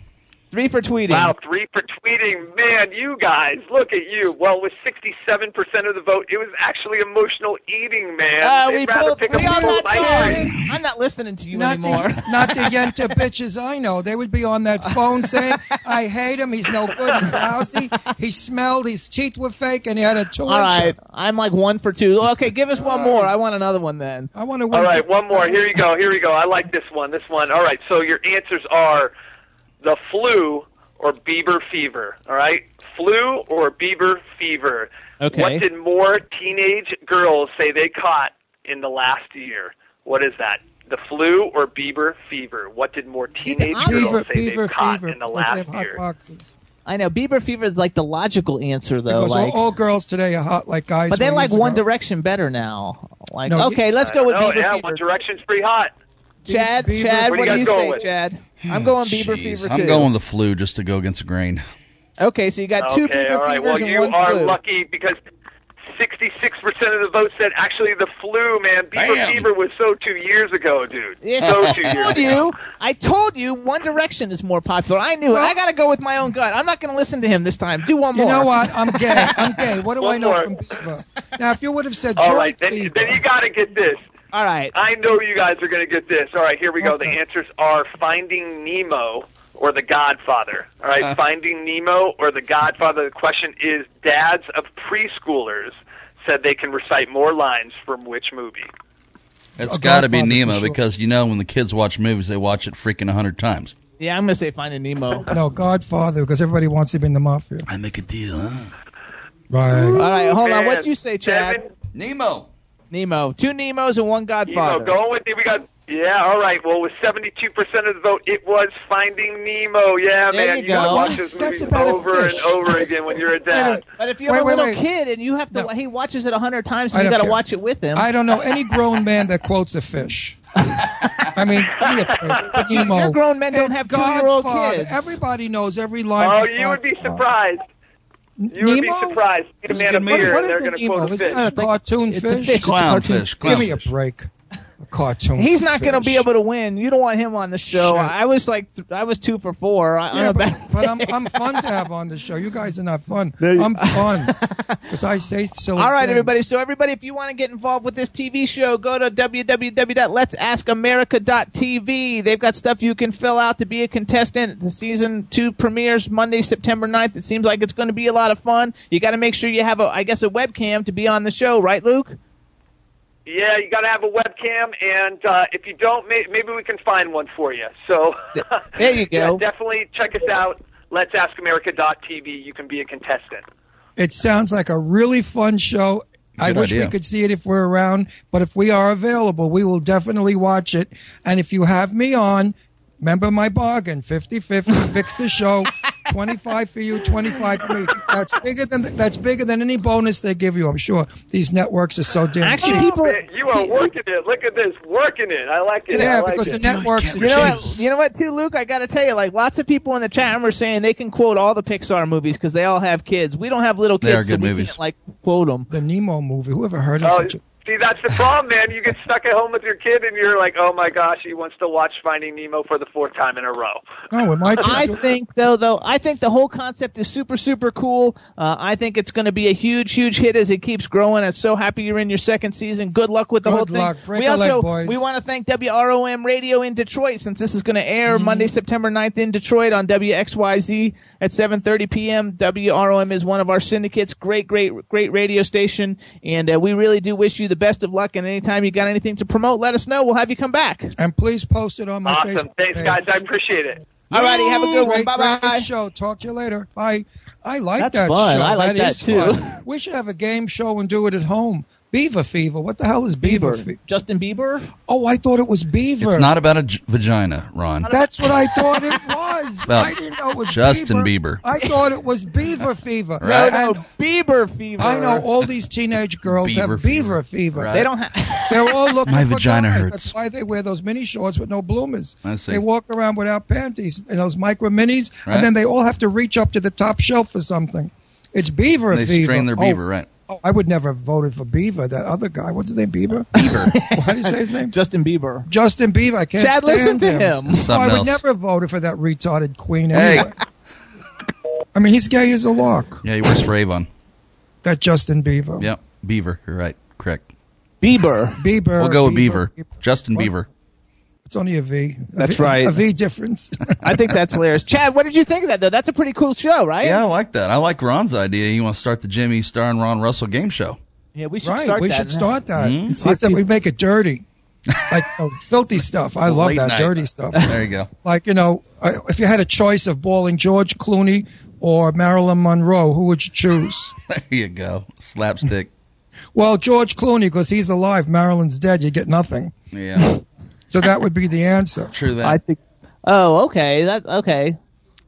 Three for tweeting. Wow, three for tweeting. Man, you guys, look at you. Well, with 67% of the vote, it was actually emotional eating, man. Uh, They'd we rather both. pick We a on bowl that of ice cream. side. I'm not listening to you Not anymore. the, not the Yenta bitches I know. They would be on that phone saying, I hate him. He's no good. He's lousy. He smelled. His teeth were fake and he had a two All right, I'm like one for two. Okay, give us one more. I want another one then. I want to win. All right, one more. Here you go. Here you go. I like this one. This one. All right. So your answers are the flu or Bieber fever. All right, flu or Bieber fever. Okay. What did more teenage girls say they caught in the last year? What is that? The flu or Bieber fever? What did more teenage I'm- girls Beaver, say beaver they caught fever. in the because they last have hot year? boxes. I know Bieber fever is like the logical answer though. Because like, all, all girls today are hot like guys. but they like One ago. Direction better now. Like, No, okay, let's go with Oh Bieber yeah, fever. One Direction's pretty hot. Chad, Bieber- Chad, What what, do you do you say, with? Chad? Hmm. I'm going Bieber Jeez, fever I'm going with the flu just to go against the grain. Okay, so you got two okay, Bieber all right. fevers Well, and you one are flu. lucky because 66% of the votes said actually the flu, man. Bieber Bam. fever was so two years ago, dude. Yeah, So two years I told ago. you. I told you. One Direction is more popular. I knew it. I got to go with my own gut. I'm not going to listen to him this time. Do one more. You know what? I'm gay. I'm gay. What do One I know more. from Bieber? Now, if you would have said All joint right, then, fever, then you got to get this. All right. I know you guys are going to get this. All right, here we go. The answers are Finding Nemo or The Godfather. All right, uh. Finding Nemo or The Godfather. The question is dads of preschoolers said they can recite more lines from which movie? It's got to be Nemo sure. because you know when the kids watch movies, they watch it freaking a hundred times. Yeah, I'm going to say Finding Nemo. no Godfather, because everybody wants to be in the mafia. I make a deal, huh? Right. All right, hold on. What'd you say, Chad? Seven, Nemo. Nemo. Two Nemos and one Nemo, Godfather. going with it. We got. Yeah, all right. Well, with 72% of the vote, it was Finding Nemo. Yeah, There man. you You, go. gotta watch this That's movie about a over and over again when you're a dad. But if you have Wait, a little wait. kid and you have to, No. he watches it a hundred times, I and you got to care. watch it with him. I don't know any grown man that quotes a fish. I mean, give me a break. you- Nemo. your grown men don't It's have two-year-old kids. Everybody knows every line. Oh, you would be surprised. You would be surprised. Be a It's a man good of movie. beer, What and is they're a going to quote Nemo? Isn't that a cartoon It's a fish? fish. It's a Clown fish. Clown Give me a break. A cartoon. He's not going to be able to win. You don't want him on the show. Shit. I was like, I was two for four. I, Yeah, I'm a but, but I'm, I'm fun to have on the show. You guys are not fun. I'm fun because I say silly. All right, things. everybody. So, everybody, if you want to get involved with this TV show, go to www.let'saskamerica.tv. They've got stuff you can fill out to be a contestant. The season two premieres Monday, September 9th. It seems like it's going to be a lot of fun. You got to make sure you have, a, I guess, a webcam to be on the show, right, Luke? Yeah, you got to have a webcam, and uh, if you don't, may- maybe we can find one for you. So There you yeah, go. definitely check us out. Let's AskAmerica.tv. You can be a contestant. It sounds like a really fun show. I Good wish idea. we could see it if we're around, but if we are available, we will definitely watch it. And if you have me on, remember my bargain 50 50, fix the show. 25 for you, 25 for me. That's bigger than that's bigger than any bonus they give you. I'm sure these networks are so damn Actually, cheap. people- Oh, Man, you are working it. Look at this, working it. I like it. Yeah, like because it. the networks are You know what? You know what, too, Luke? I got to tell you, like lots of people in the chat room are saying they can quote all the Pixar movies because they all have kids. We don't have little They kids, are good so we movies. can't like quote them. The Nemo movie. Whoever heard of Oh, such a see, that's the problem, man. You get stuck at home with your kid, and you're like, "Oh my gosh, he wants to watch Finding Nemo for the fourth time in a row." Oh, with my I think though, though I think the whole concept is super, super cool. Uh, I think it's going to be a huge, huge hit as it keeps growing. I'm so happy you're in your second season. Good luck with the Good whole thing. Break we also leg, boys. we want to thank WROM Radio in Detroit since this is going to air Mm-hmm. Monday, September 9th in Detroit on WXYZ at 7:30 p.m. WROM is one of our syndicates. Great, great, great radio station, and uh, we really do wish you the best of luck. And anytime you got anything to promote, let us know. We'll have you come back. and please post it on my face. Awesome. Facebook Thanks, page. guys. I appreciate it. All righty, have a good one. Bye bye. show. Talk to you later. Bye. I like That's that fun. show. I like that is too. fun. We should have a game show and do it at home. Beaver Fever. What the hell is Beaver, Bieber, Fever? Justin Bieber. Oh, I thought it was Beaver. It's not about a j- vagina, Ron. That's what I thought it was. Well, I didn't know it was Justin Bieber. Bieber. I thought it was Beaver Fever. Right. No, And no, Bieber fever. I know all these teenage girls Beaver have fever. Beaver Fever. Right. They don't have. They're all looking My for vagina guys. hurts. That's why they wear those mini shorts with no bloomers. I see. They walk around without panties and those micro minis, Right. and then they all have to reach up to the top shelf for something. It's Beaver They Fever. strain their Oh, beaver, right? Oh, I would never have voted for Beaver. That other guy, what's his name? Beaver. Beaver. Why did you say his name? Justin Bieber. Justin Bieber. I can't Chad, stand listen to him. him. Oh, I would else. never have voted for that retarded queen. Hey. Anyway. I mean, he's gay as a lock. Yeah, he wears Avon. That Justin Bieber. Yep, Beaver. You're right. Correct. Bieber. Bieber. We'll go with Beaver. Justin What? Bieber. It's only a V. A That's V- right. A V difference. I think that's hilarious. Chad, what did you think of that though? That's a pretty cool show, right? Yeah, I like that. I like Ron's idea. You want to start the Jimmy Star and Ron Russell game show? Yeah, we should right. start we that. should start that. Hmm? I said we make it dirty. Like oh, filthy stuff. I love Late that night. dirty stuff. There you go. Like, you know, uh, if you had a choice of balling George Clooney or Marilyn Monroe, who would you choose? There you go. Slapstick. Well, George Clooney, because he's alive. Marilyn's dead. You get nothing. Yeah, So that would be the answer. true that. I think. Oh, okay. That okay.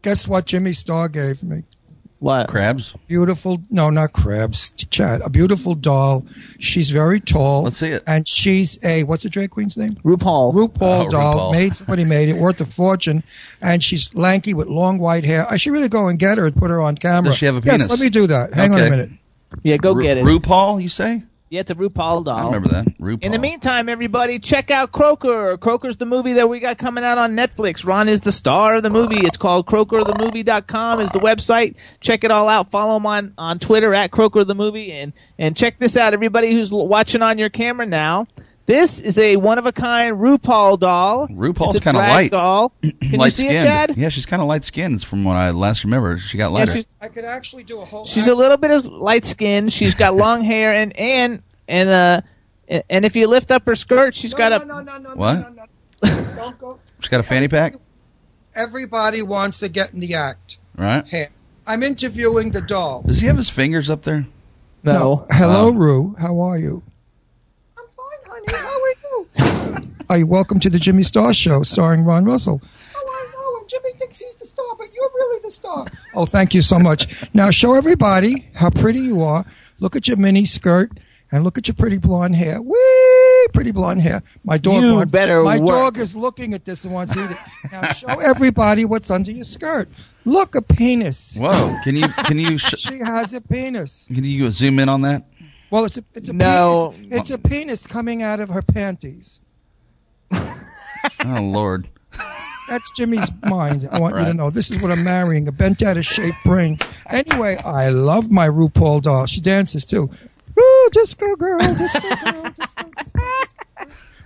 Guess what Jimmy Star gave me? What? Crabs? Beautiful. No, not crabs. Chad. A beautiful doll. She's very tall. Let's see it. And she's a what's the drag queen's name? RuPaul. RuPaul Oh, doll. RuPaul. Made somebody made it worth a fortune. And she's lanky with long white hair. I should really go and get her and put her on camera. Does she have a penis? Yes, let me do that. Hang on a minute. Yeah, go Ru- get it. RuPaul, you say? Yeah, it's a RuPaul doll. I remember that. RuPaul. In the meantime, everybody, check out Croker. Croker's the movie that we got coming out on Netflix. Ron is the star of the movie. It's called CrokerTheMovie.com is the website. Check it all out. Follow him on, on Twitter at Croker the Movie. And, and check this out, everybody who's watching on your camera now. This is a one-of-a-kind RuPaul doll. RuPaul's kind of light. doll. Can you see skinned. it, Chad? Yeah, she's kind of light skinned from what I last remember. She got Yeah, lighter. she's, I could actually do a whole. she's a little bit of light skin. She's got long hair and and and uh and if you lift up her skirt, she's got a no, no, no, What? no, no, no. Don't go. she's got a fanny pack, Everybody wants to get in the act. right? Hey, I'm interviewing the doll. Does he have his fingers up there? no. Hello, Oh. Ru. How are you? I'm fine, honey. How are you? are you welcome to the Jimmy Star Show, starring Ron Russell? Oh, I know. And Jimmy thinks he's the star, but you're really the star. Oh, thank you so much. Now, show everybody how pretty you are. Look at your mini skirt and look at your pretty blonde hair. Whee! Pretty blonde hair. My dog You wants, better My work. dog is looking at this and wants to eat it. Now, show everybody what's under your skirt. Look, a penis. Whoa! Can you can you sh- She has a penis. can you zoom in on that? Well, it's a it's a No. penis, it's, it's a penis coming out of her panties. Oh Lord! That's Jimmy's mind. I want you to know. This is what I'm marrying a bent out of shape brain. Anyway, I love my RuPaul doll. She dances too. Ooh, disco girl, disco girl, disco, disco, disco.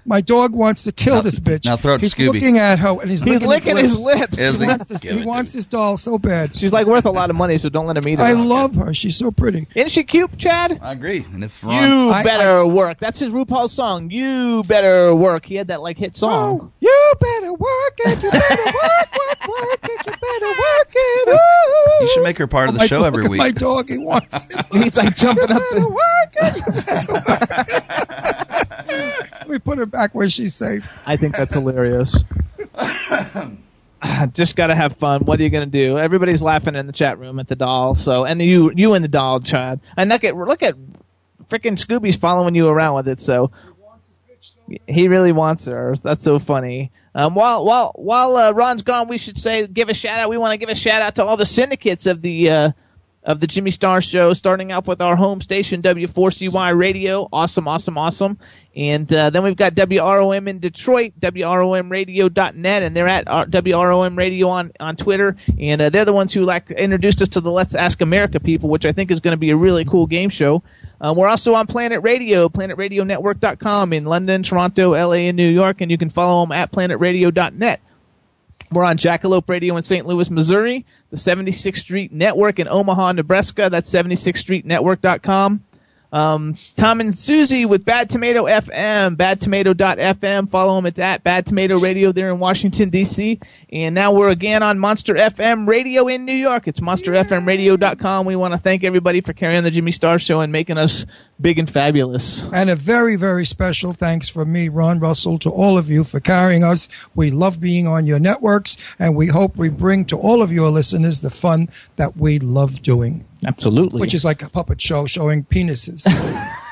My dog wants to kill Now- this bitch. now throw it to he's Scooby. looking at her and he's, He's licking his lips. Is He he? wants this, he wants this doll so bad. She's like worth a lot of money, so don't let him eat her. I love her. She's so pretty. Isn't she cute, Chad? I agree. And if Ron, You I- better work. That's his RuPaul song. You better work. He had that like hit song. Oh, you better work it. You better work, work, work it. You better work it. Ooh. you should make her part of the My show dog- every week. My dog, he wants it. He's like jumping up better to. work it. You better work it. Let me put her back where she's safe. I think that's hilarious. Just gotta have fun. What are you gonna do? Everybody's laughing in the chat room at the doll. So, and you, you and the doll, Chad. And look at, look at, freaking Scooby's following you around with it. So, he really wants her. That's so funny. Um, while while while uh, Ron's gone, we should say give a shout out. We want to give a shout out to all the syndicates of the uh, of the Jimmy Star Show. Starting off with our home station W4CY Radio, awesome, awesome, awesome. And uh, then we've got WROM in Detroit, WROMRadio.net, and they're at uh, WROM Radio on on Twitter. And uh, they're the ones who like introduced us to the Let's Ask America people, which I think is going to be a really cool game show. Um, we're also on Planet Radio, planetradionetwork.com in London, Toronto, LA, and New York, and you can follow them at planetradio.net. We're on Jackalope Radio in St. Louis, Missouri, the 76th Street Network in Omaha, Nebraska. That's 76thstreetnetwork.com. Um, Tom and Susie with Bad Tomato FM, badtomato.fm. Follow them. It's at Bad Tomato Radio there in Washington, D.C. And now we're again on Monster FM Radio in New York. It's monsterfmradio.com. We want to thank everybody for carrying the Jimmy Star Show and making us big and fabulous. And a very, very special thanks from me, Ron Russell, to all of you for carrying us. We love being on your networks, and we hope we bring to all of your listeners the fun that we love doing, Absolutely. which is like a puppet show showing penises.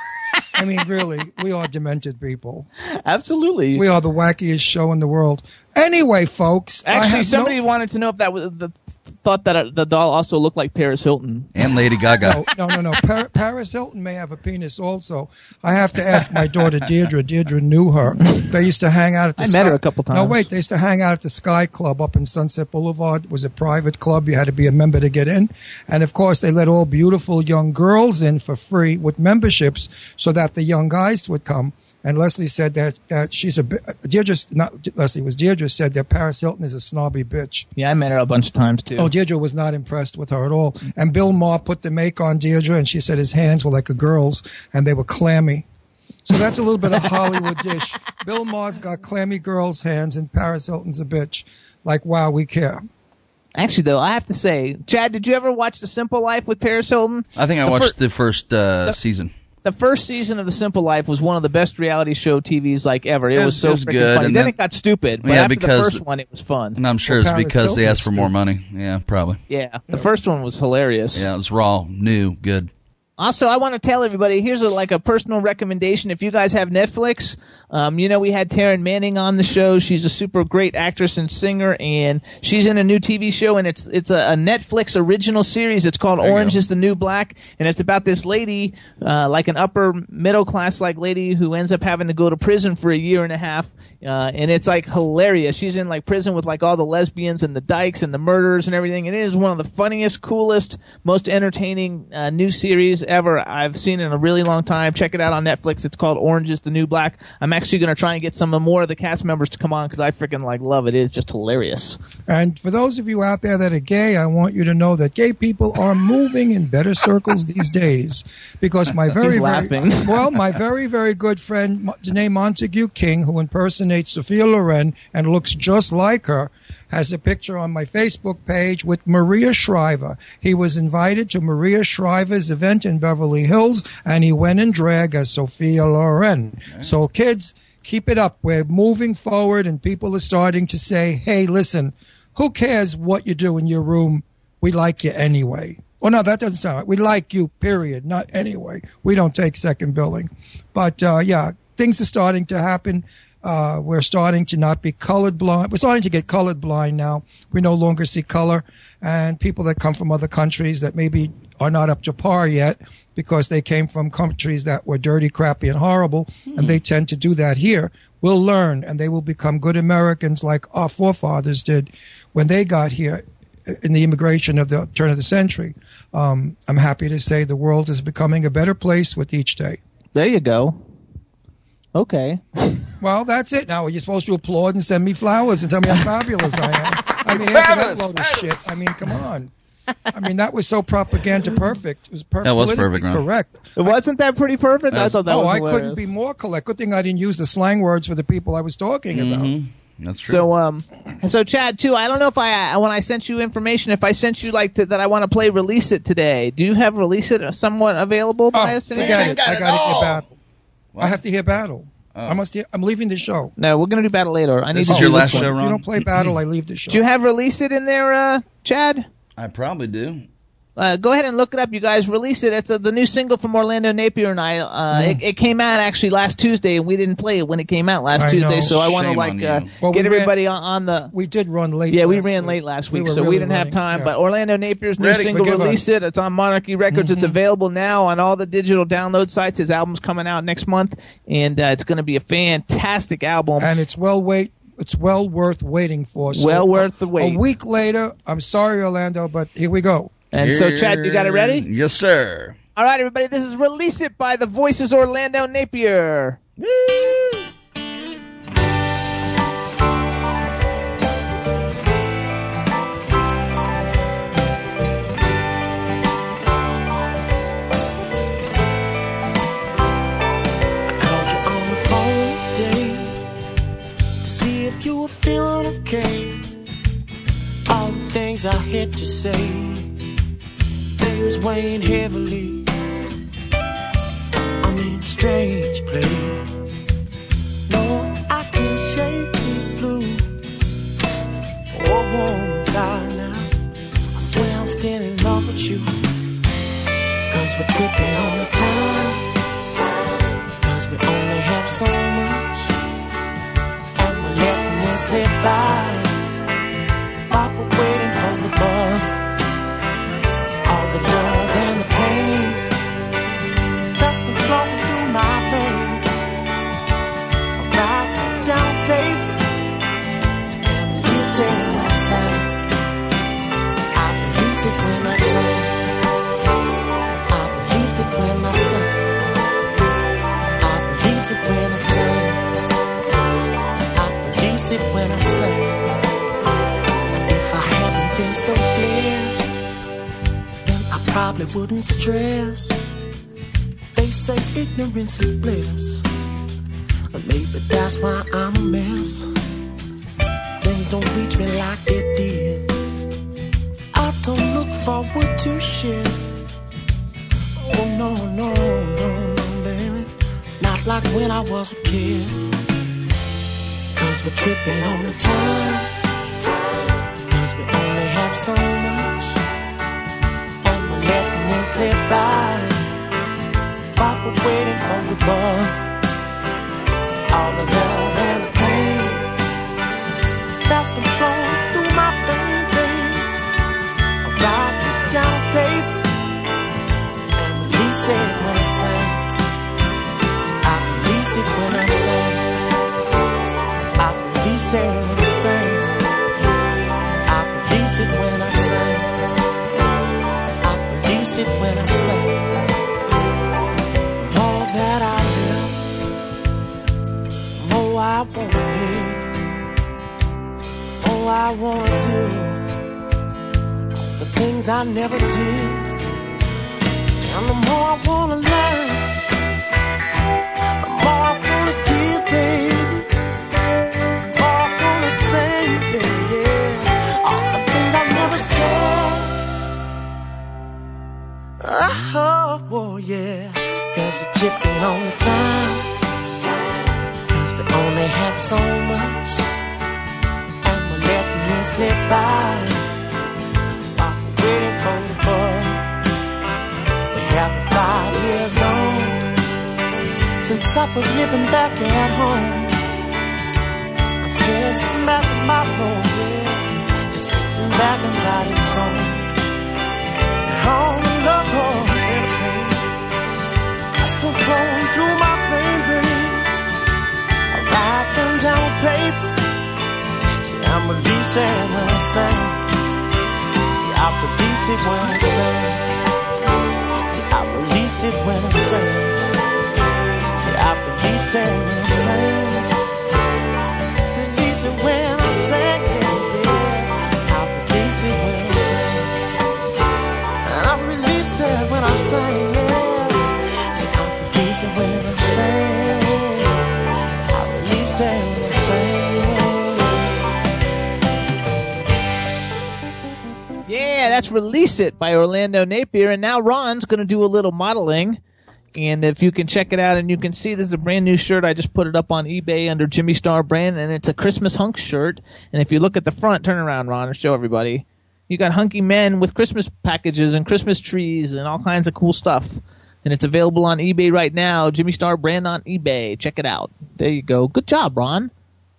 I mean, really, we are demented people. Absolutely. We are the wackiest show in the world. Anyway, folks, Actually, have no- somebody wanted to know if that was the thought that uh, the doll also looked like Paris Hilton. and Lady Gaga. No, no, no, no. Par- Paris Hilton may have a penis also. I have to ask my daughter Deirdre. Deirdre knew her. They used to hang out at the I Sky- met her a couple times. No, wait. They used to hang out at the Sky Club up in Sunset Boulevard. It was a private club. You had to be a member to get in. And of course, they let all beautiful young girls in for free with memberships so that the young guys would come. And Leslie said that, that she's a bit, Deirdre, not Leslie, was Deirdre said that Paris Hilton is a snobby bitch. Yeah, I met her a bunch of times too. Oh, Deirdre was not impressed with her at all. And Bill Maher put the make on Deirdre, and she said his hands were like a girl's, and they were clammy. So that's a little bit of Hollywood dish. Bill Maher's got clammy girl's hands, and Paris Hilton's a bitch. Like, wow, we care. Actually, though, I have to say, Chad, did you ever watch The Simple Life with Paris Hilton? I think I The watched fir- the first uh, season. The first season of The Simple Life was one of the best reality show TVs like ever. It, It was was- so it was good, funny. and Then then- it got stupid. But Yeah, after because- the first one, it was fun. And I'm sure it's because they asked for more money. Yeah, probably. Yeah, the first one was hilarious. Yeah, it was raw, new, good. Also, I want to tell everybody here's a, like a personal recommendation. If you guys have Netflix, um, you know we had Taryn Manning on the show. She's a super great actress and singer, and she's in a new TV show, and it's it's a, a Netflix original series. It's called you Orange is the New Black, and it's about this lady, uh, like an upper middle class like lady who ends up having to go to prison for a year and a half, uh, and it's like hilarious. She's in like prison with like all the lesbians and the dykes and the murderers and everything, and it is one of the funniest, coolest, most entertaining uh, new series ever I've seen in a really long time. Check it out on Netflix. It's called Orange is the New Black. I'm actually going to try and get some more of the cast members to come on because I freaking like love it. It's just hilarious. And for those of you out there that are gay, I want you to know that gay people are moving in better circles these days. Because my very, very well, my very, very good friend Janae Montague King, who impersonates Sophia Loren and looks just like her, has a picture on my Facebook page with Maria Shriver. He was invited to Maria Shriver's event in Beverly Hills, and he went in drag as Sophia Loren. So, kids, keep it up. We're moving forward, and people are starting to say, hey, listen, who cares what you do in your room? We like you anyway. Well, no, that doesn't sound right. We like you, period, not anyway. We don't take second billing. But uh, yeah, things are starting to happen. Uh, we're starting to not be colored blind. We're starting to get colored blind now. We no longer see color. And people that come from other countries that maybe are not up to par yet because they came from countries that were dirty, crappy, and horrible, and they tend to do that here, will learn and they will become good Americans like our forefathers did when they got here in the immigration of the turn of the century. Um, I'm happy to say the world is becoming a better place with each day. There you go. Okay. Well, that's it. Now, are you supposed to applaud and send me flowers and tell me how fabulous I am? I mean, after that load of shit. I mean, come on. I mean, that was so propaganda perfect. It was perfect. That was perfect, Ron. Correct. Wasn't that pretty perfect? I thought that was. oh, was I couldn't be more collect. Good thing I didn't use the slang words for the people I was talking about. Mhm. That's true. So um, so Chad too. I don't know if I when I sent you information, if I sent you like to, that I want to play release it today. Do you have release it somewhat available by Oh, us? any forget chance? it. I got it. hear battle. I have to hear battle. I must. Hear, I'm leaving the show. No, we're gonna do battle later. I need This to is do your last one. show, If you don't play battle, I leave the show. Do you have release it in there, uh, Chad? I probably do. Uh, go ahead and look it up, you guys. Release it. It's uh the new single from Orlando Napier and I. Uh, it, it came out actually last Tuesday, and we didn't play it when it came out last I Tuesday. know. So I want to like uh. Well, get we ran- everybody on, on the. we did run late. Yeah, we last ran week. late last week, were so we didn't have time. yeah. But Orlando Napier's new Ready. single Forgive released us. Mm-hmm. it. It's on Monarchy Records. It's available now on all the digital download sites. His album's coming out next month, and uh, it's going to be a fantastic album. and it's well wait. It's well worth waiting for. So Well worth the wait. A week later, I'm sorry, Orlando, but here we go. And so, Chad, you got it ready? Yes, sir. All right, everybody. This is Release It by the Voices Orlando Napier. I called you on the phone today to see if you were feeling okay. All the things I had to say, was weighing heavily. I'm in a strange place. No, I can't shake these blues. Oh, won't die now. I swear I'm still in love with you. Cause we're tripping all the time. Cause we only have so much And we're letting it slip by wouldn't stress. They say ignorance is bliss. Maybe that's why I'm a mess. Things don't reach me like they did. I don't look forward to shit. Oh no, no, no, no, baby. not like when I was a kid. Cause we're tripping on the time. Cause we only have so much. Slip by. We're waiting for the bug. All the love and the pain that's been flowing through my vein, vein. I write it down paper and release it when I. So I release it when I sing. I release it when I sing. I release it when I sing. It when I say More that I live, the more I wanna live. All I wanna do, the things I never did, and the more I wanna learn, cause we're chipping on time. Cause we only have so much and we're letting it slip by we're waiting for the buzz. We have five years long since I was living back at home. I'm back in my room, yeah, just sitting back and writing songs. Been flowing through my vein, baby. I write them down on paper. See, I'm releasing when I sing. See, I release it when I sing. See, I release it when I sing. See, I release it when I sing. Release it when I yeah. I release it when I sing. And I release it when I sing. Release It by Orlando Napier. And now Ron's going to do a little modeling. And if you can check it out and you can see this is a brand new shirt. I just put it up on eBay under Jimmy Star brand and it's a Christmas hunk shirt. And if you look at the front, turn around, Ron, and show everybody. You got hunky men with Christmas packages and Christmas trees and all kinds of cool stuff. And it's available on eBay right now. Jimmy Star brand on eBay. Check it out. There you go. Good job, Ron.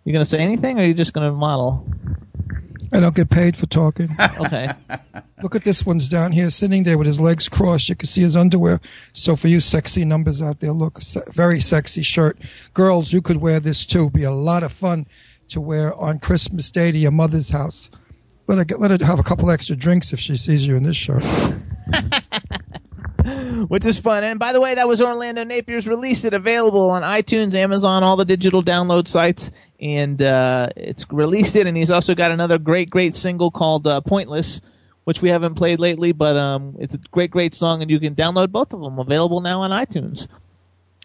You to say anything or are you just to model? I don't get paid for talking. Okay. Look at this one's down here, sitting there with his legs crossed. You can see his underwear. So for you sexy numbers out there, look, se- very sexy shirt. Girls, you could wear this too. Be a lot of fun to wear on Christmas Day to your mother's house. Let her get, let her have a couple extra drinks if she sees you in this shirt. which is fun. And by the way, that was Orlando Napier's release. It available on iTunes, Amazon, all the digital download sites, and uh, it's released it. And he's also got another great, great single called uh, "Pointless," which we haven't played lately, but um, it's a great, great song, and you can download both of them. Available now on iTunes.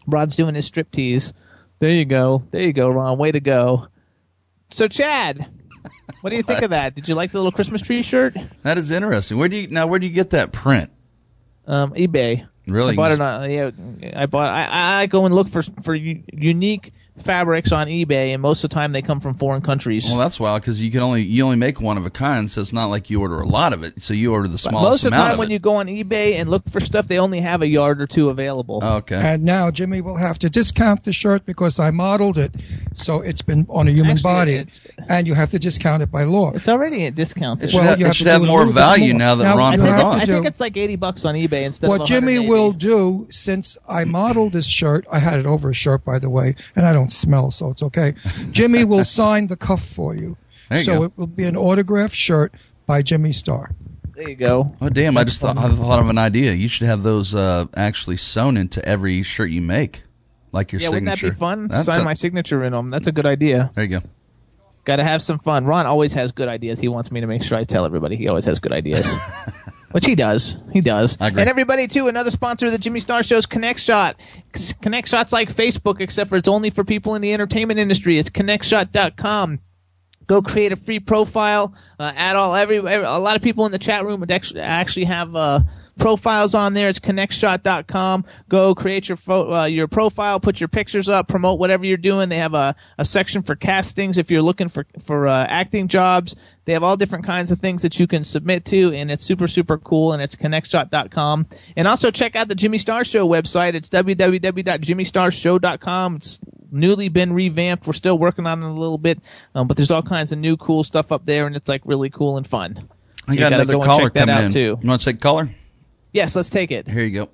Rod's doing his striptease. There you go. There you go, Ron. Way to go. So, Chad, what do you think of that? Did you like the little Christmas tree shirt? That is interesting. Where do you now? Where do you get that print? Um, eBay. Really? I bought it on. Yeah, I bought. I, I go and look for for unique fabrics on eBay, and most of the time they come from foreign countries. Well, that's wild because you can only you only make one of a kind, so it's not like you order a lot of it. So you order the But smallest most of the time, of when you go on eBay and look for stuff, they only have a yard or two available. Oh, okay. And now Jimmy will have to discount the shirt because I modeled it, so it's been on a human Actually, body, it- and you have to discount it by law. It's already a discount. It should have- it should have do it a more value more. now that Ron I put it think, on. I think it's like eighty bucks on eBay instead of what of Jimmy will do, since I modeled this shirt, I had it over a shirt, by the way, and I don't smell, so it's okay. Jimmy will sign the cuff for you. There you so go. it will be an autographed shirt by Jimmy Star. There you go. Oh damn! I just thought. I thought of an idea. You should have those uh, actually sewn into every shirt you make, like your yeah, wouldn't that be fun? That's Sign a- my signature in them. That's a good idea. There you go. Got to have some fun. Ron always has good ideas. He wants me to make sure I tell everybody he always has good ideas. Which he does. He does. I agree. And everybody, too, another sponsor of the Jimmy Star Show's Connect Shot. Connect Shot's like Facebook, except for it's only for people in the entertainment industry. It's connectshot.com. Go create a free profile. Uh, add all every, every a lot of people in the chat room would actually actually have uh, profiles on there. It's connectshot.com. Go create your pho- uh, your profile, put your pictures up, promote whatever you're doing. They have a, a section for castings if you're looking for for uh, acting jobs. They have all different kinds of things that you can submit to, and it's super super cool. And it's connectshot.com. And also check out the Jimmy Star Show website. It's www.jimmystarshow.com. It's newly been revamped. We're still working on it a little bit, um, but there's all kinds of new cool stuff up there, and it's like really cool and fun. So I you got another go caller coming in. too. You want to take caller? Yes, let's take it. Here you go.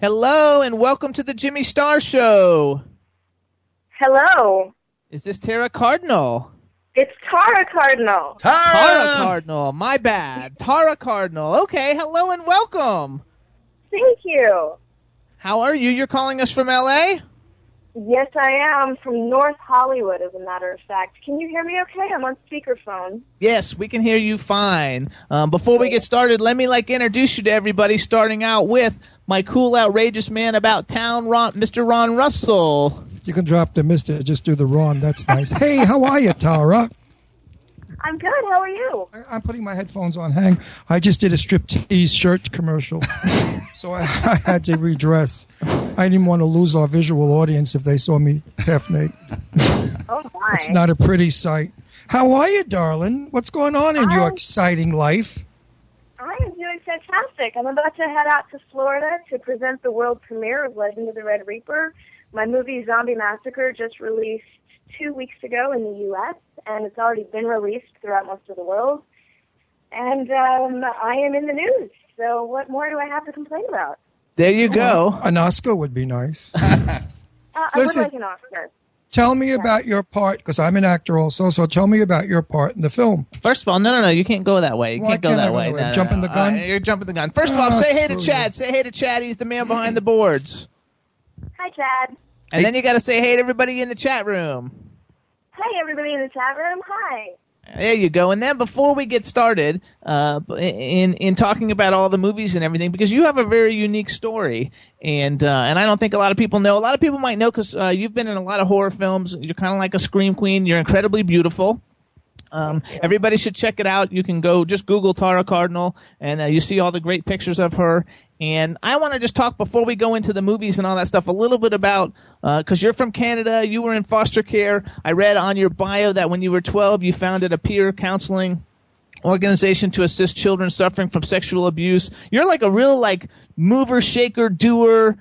Hello and welcome to the Jimmy Star Show. Hello. Is this Tara Cardinal? It's Tara Cardinal. Tara Cardinal. My bad. Tara Cardinal. Okay. Hello and welcome. Thank you. How are you? You're calling us from L.A. Yes, I am from North Hollywood, as a matter of fact. Can you hear me okay? I'm on speakerphone. Yes, we can hear you fine. Um, before we get started, let me like introduce you to everybody. Starting out with my cool, outrageous man about town, Ron, Mr. Ron Russell. You can drop the mister, just do the Ron. That's nice. hey, how are you, Tara? I'm good. How are you? I'm putting my headphones on. Hang. I just did a striptease shirt commercial, so I, I had to redress. I didn't want to lose our visual audience if they saw me half naked. Oh my. It's not a pretty sight. How are you, darling? What's going on in your I'm- exciting life? I am doing fantastic. I'm about to head out to Florida to present the world premiere of Legend of the Red Reaper. My movie Zombie Massacre just released two weeks ago in the U.S. and it's already been released throughout most of the world. And um, I am in the news. So what more do I have to complain about? There you go. An Oscar would be nice. Uh, I would like an Oscar. Tell me about your part, because I'm an actor also. So tell me about your part in the film. First of all, no, no, no, you can't go that way. You Why can't go can't I that way. that way? No, no, Jumping no. the gun? Uh, you're jumping the gun. First of all, Ah, say hey to screw Chad. Say hey to Chad. He's the man behind the boards. Hi, Chad. And then you got to say hey to everybody in the chat room. Hey, everybody in the chat room. Hi. There you go. And then before we get started, uh, in in talking about all the movies and everything, because you have a very unique story, and uh, and I don't think a lot of people know. A lot of people might know because uh, you've been in a lot of horror films. You're kind of like a scream queen. You're incredibly beautiful. Um, everybody should check it out. You can go just Google Tara Cardinal, and uh, you see all the great pictures of her. And I want to just talk before we go into the movies and all that stuff a little bit about because you're from Canada, you were in foster care. I read on your bio that when you were 12, you founded a peer counseling organization to assist children suffering from sexual abuse. You're like a real like mover, shaker, doer.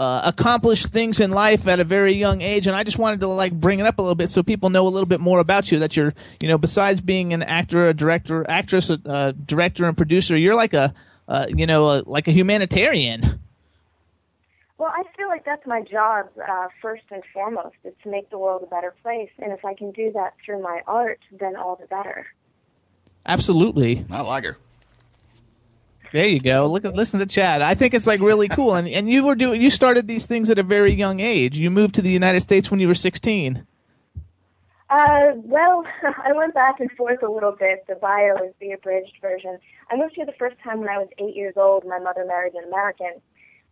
Uh, accomplished things in life at a very young age, and I just wanted to like bring it up a little bit so people know a little bit more about you. That you're, you know, besides being an actor, a director, actress, a uh, director, and producer, you're like a, uh, you know, a, like a humanitarian. Well, I feel like that's my job uh, first and foremost is to make the world a better place, and if I can do that through my art, then all the better. Absolutely. I like her. There you go. Look at listen to Chad. I think it's like really cool. And and you were doing you started these things at a very young age. You moved to the United States when you were 16. Uh, well, I went back and forth a little bit. The bio is the abridged version. I moved here the first time when I was eight years old. My mother married an American,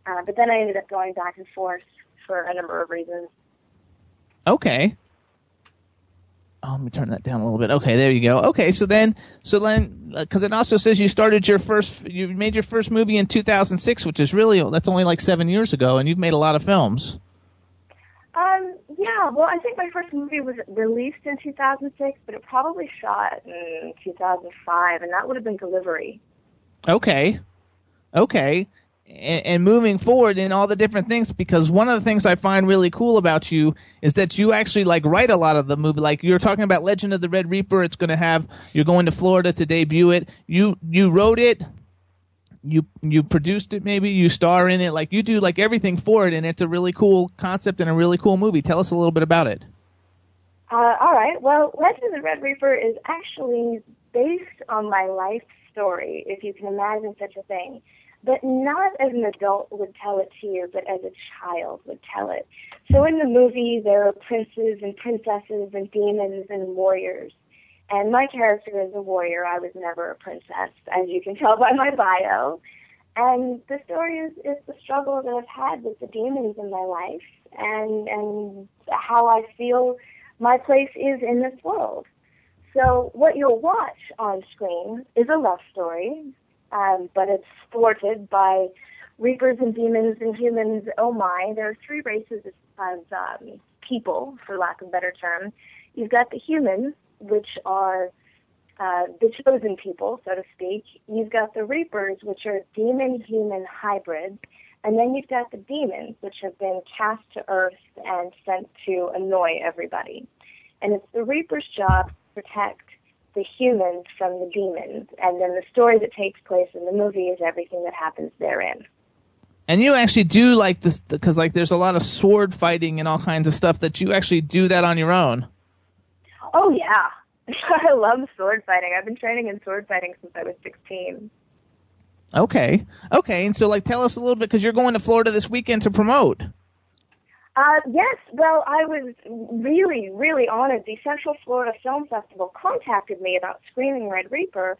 uh, but then I ended up going back and forth for a number of reasons. Okay. Oh, let me turn that down a little bit. Okay, there you go. Okay, so then, so then, because it also says you started your first, you made your first movie in 2006, which is really that's only like seven years ago, and you've made a lot of films. Um, yeah, well, I think my first movie was released in 2006, but it probably shot in 2005, and that would have been Delivery. Okay. Okay. And, and moving forward in all the different things, because one of the things I find really cool about you is that you actually like write a lot of the movie. Like you were talking about Legend of the Red Reaper. It's going to have, you're going to Florida to debut it. You, you wrote it. You, you produced it maybe. You star in it. Like you do like everything for it. And it's a really cool concept and a really cool movie. Tell us a little bit about it. Uh, all right. Well, Legend of the Red Reaper is actually based on my life story, if you can imagine such a thing. But not as an adult would tell it to you, but as a child would tell it. So in the movie, there are princes and princesses and demons and warriors. And my character is a warrior. I was never a princess, as you can tell by my bio. And the story is, is the struggle that I've had with the demons in my life and, and how I feel my place is in this world. So what you'll watch on screen is a love story, um, but it's thwarted by reapers and demons and humans. Oh my! There are three races of um, people, for lack of a better term. You've got the humans, which are uh, the chosen people, so to speak. You've got the reapers, which are demon-human hybrids, and then you've got the demons, which have been cast to earth and sent to annoy everybody. And it's the reaper's job to protect the humans from the demons. And then the story that takes place in the movie is everything that happens therein. And you actually do like this because like there's a lot of sword fighting and all kinds of stuff that you actually do that on your own. Oh yeah, I love sword fighting. I've been training in sword fighting since I was 16. Okay, okay. And so like tell us a little bit because you're going to Florida this weekend to promote. Uh, yes, well, I was really, really honored. The Central Florida Film Festival contacted me about Screaming Red Reaper,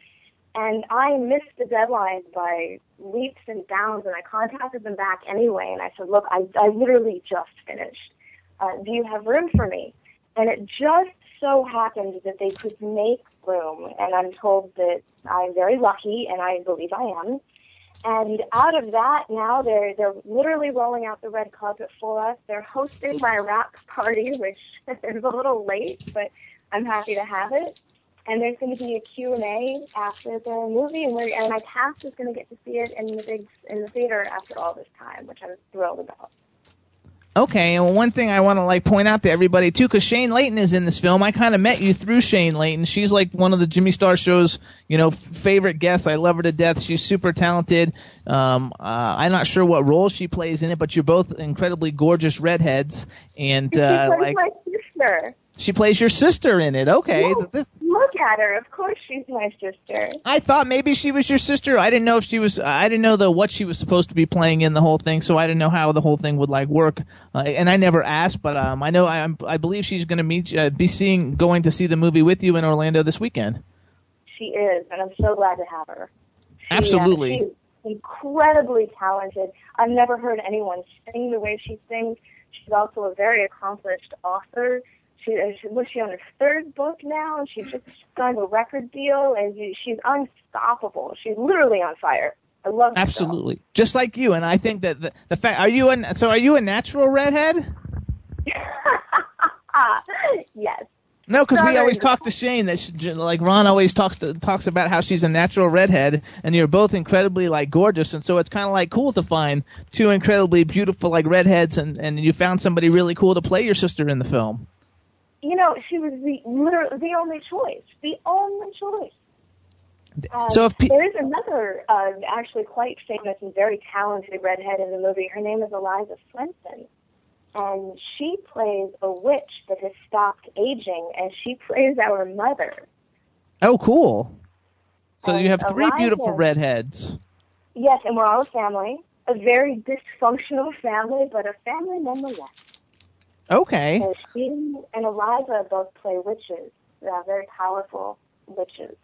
and I missed the deadline by leaps and bounds, and I contacted them back anyway, and I said, look, I, I literally just finished. Uh, do you have room for me? And it just so happened that they could make room, and I'm told that I'm very lucky, and I believe I am. And out of that, now they're they're literally rolling out the red carpet for us. They're hosting my rap party, which is a little late, but I'm happy to have it. And there's going to be a Q and A after the movie, and, we're, and my cast is going to get to see it in the big in the theater after all this time, which I'm thrilled about. Okay, and one thing I want to like point out to everybody too, because Shayne Leighton is in this film. I kind of met you through Shayne Leighton. She's like one of the Jimmy Star Show's, you know, favorite guests. I love her to death. She's super talented. Um, uh, I'm not sure what role she plays in it, but you're both incredibly gorgeous redheads, and uh, like my sister. She plays your sister in it. Okay, Yes, this look at her. Of course, she's my sister. I thought maybe she was your sister. I didn't know if she was. I didn't know the what she was supposed to be playing in the whole thing, so I didn't know how the whole thing would like work. Uh, and I never asked, but um, I know I, I'm- I believe she's going to meet, uh, be seeing, going to see the movie with you in Orlando this weekend. She is, and I'm so glad to have her. She, uh, Absolutely. she's incredibly talented. I've never heard anyone sing the way she sings. She's also a very accomplished author. She, uh, she was she on her third book now, and she's just signed a record deal, and she's unstoppable. She's literally on fire. I love. Absolutely, just like you. And I think that the, the fact are you a so are you a natural redhead? Yes. No, because we always talk to Shayne that she, like Ron always talks to, talks about how she's a natural redhead, and you're both incredibly like gorgeous, and so it's kind of like cool to find two incredibly beautiful like redheads, and and you found somebody really cool to play your sister in the film. You know, she was the literally the only choice. The only choice. Um, So if pe- there is another, uh, actually quite famous and very talented redhead in the movie. Her name is Eliza Swenson, and she plays a witch that has stopped aging, and she plays our mother. Oh, cool! So And you have three Eliza- beautiful redheads. Yes, and we're all a family, a very dysfunctional family, but a family nonetheless. Okay. And she and Eliza both play witches, uh, very powerful witches.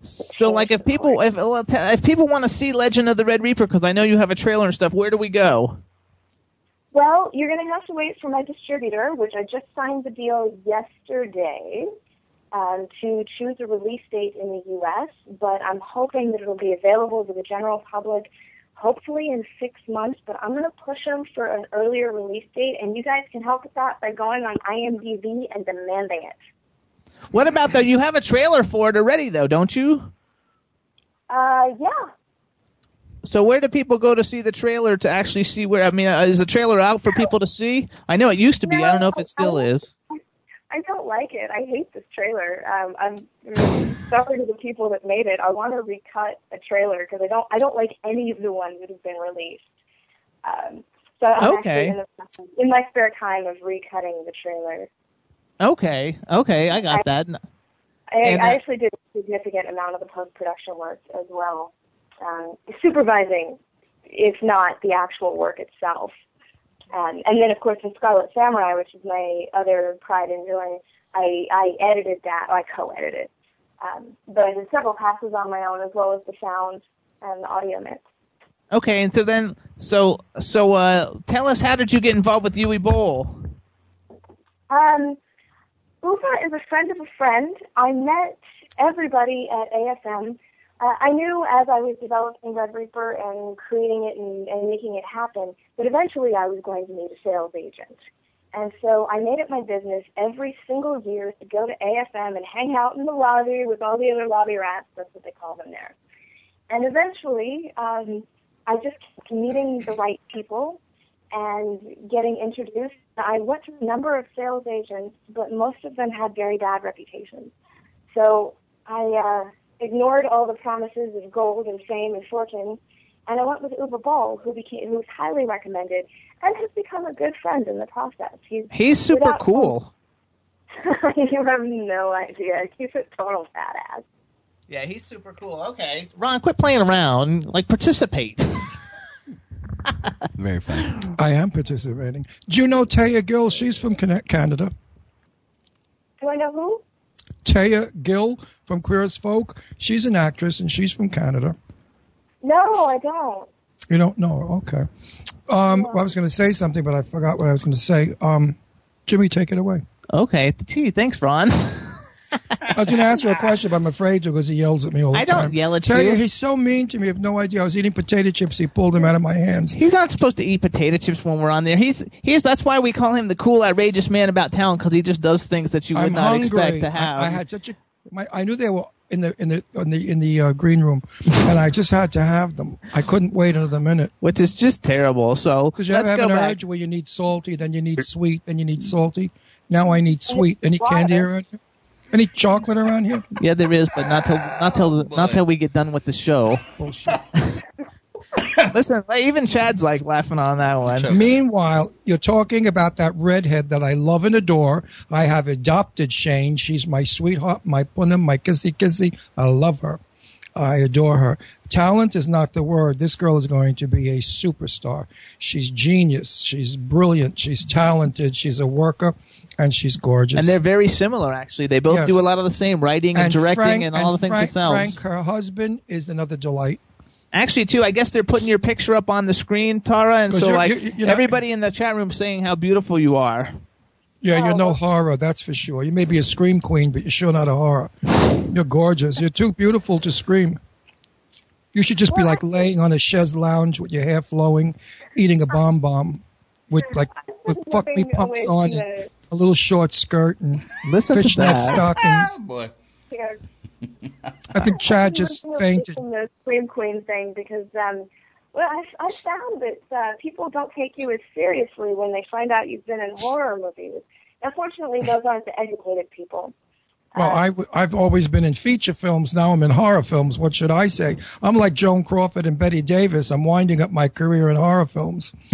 So like if people if if people want to see Legend of the Red Reaper, because I know you have a trailer and stuff, where do we go? Well, you're going to have to wait for my distributor, which I just signed the deal yesterday, um, to choose a release date in the U.S. But I'm hoping that it'll be available to the general public, hopefully in six months. But I'm going to push them for an earlier release date, and you guys can help with that by going on IMDb and demanding it. What about though? You have a trailer for it already, though, don't you? Uh, yeah. So where do people go to see the trailer to actually see where? I mean, uh, is the trailer out for people to see? I know it used to be. I don't know if it still is. I don't like it. I hate this trailer. Um, I'm sorry to the people that made it. I want to recut a trailer because I don't I don't like any of the ones that have been released. Um, so I'm Okay. actually in, the, in my spare time of recutting the trailer. Okay, okay, I got that. I, And, uh, I actually did a significant amount of the post production work as well, um, supervising, if not the actual work itself. Um, and then, of course, in Scarlet Samurai, which is my other pride and joy, I, I edited that. I co-edited, um, but I did several passes on my own as well as the sound and the audio mix. Okay, and so then, so so uh, tell us, how did you get involved with Uwe Boll? Um, Uwe is a friend of a friend. I met everybody at AFM. Uh, I knew as I was developing Red Reaper and creating it and, and making it happen that eventually I was going to need a sales agent. And so I made it my business every single year to go to AFM and hang out in the lobby with all the other lobby rats. That's what they call them there. And eventually, um, I just kept meeting the right people and getting introduced. I went to a number of sales agents, but most of them had very bad reputations. So I uh, ignored all the promises of gold and fame and fortune, and I went with Uwe Boll, who became who was highly recommended and has become a good friend in the process. He's He's super cool. you have no idea. He's a total badass. Yeah, he's super cool. Okay. Ron, quit playing around. Like, participate. Very funny. I am participating. Do you know Thea Gill? She's from Cana- Canada. Do I know who? Thea Gill from Queer as Folk. She's an actress and she's from Canada. No, I don't. You don't know? Okay. Um, well, I was going to say something, but I forgot what I was going to say. Um, Jimmy, take it away. Okay. Gee, thanks, Ron. I was going to ask you a question, but I'm afraid to because he yells at me all the I time. I don't yell at Tell you. He's so mean to me. I have no idea. I was eating potato chips. He pulled them out of my hands. He's not supposed to eat potato chips when we're on there. He's he's that's why we call him the cool, outrageous man about town because he just does things that you would I'm not hungry. expect to I- have. I, had such a. My, I knew they were in the in the in the in the uh, green room, and I just had to have them. I couldn't wait another minute. which is just terrible. So Because you let's ever have go an back. urge where you need salty, then you need sweet, then you need salty. Now I need sweet. Any candy around here? Any chocolate around here? Yeah, there is, but not till not till not till we get done with the show. Bullshit. Listen, even Chad's like laughing on that one. Meanwhile, you're talking about that redhead that I love and adore. I have adopted Shayne. She's my sweetheart, my punim, my kissy kissy. I love her. I adore her. Talent is not the word. This girl is going to be a superstar. She's genius. She's brilliant. She's talented. She's a worker, and she's gorgeous. And they're very similar, actually. They both Yes. do a lot of the same writing and, directing Frank- and all the things Frank, themselves. Frank, her husband, is another delight. Actually, too, I guess they're putting your picture up on the screen, Tara, and so you're- like you- you know- everybody in the chat room saying how beautiful you are. Yeah, you're no oh. horror, that's for sure. You may be a scream queen, but you're sure not a horror. You're gorgeous. You're too beautiful to scream. You should just be like laying on a chaise lounge with your hair flowing, eating a bomb bomb with like with fuck me pumps on and a little short skirt and Listen to fishnet that. stockings. Boy. Yeah. I think Chad just I'm fainted. From the scream queen thing because, um, well, I, I found that uh, people don't take you as seriously when they find out you've been in horror movies. Unfortunately, those aren't the educated people. Well, I, I've always been in feature films. Now I'm in horror films. What should I say? I'm like Joan Crawford and Bette Davis. I'm winding up my career in horror films.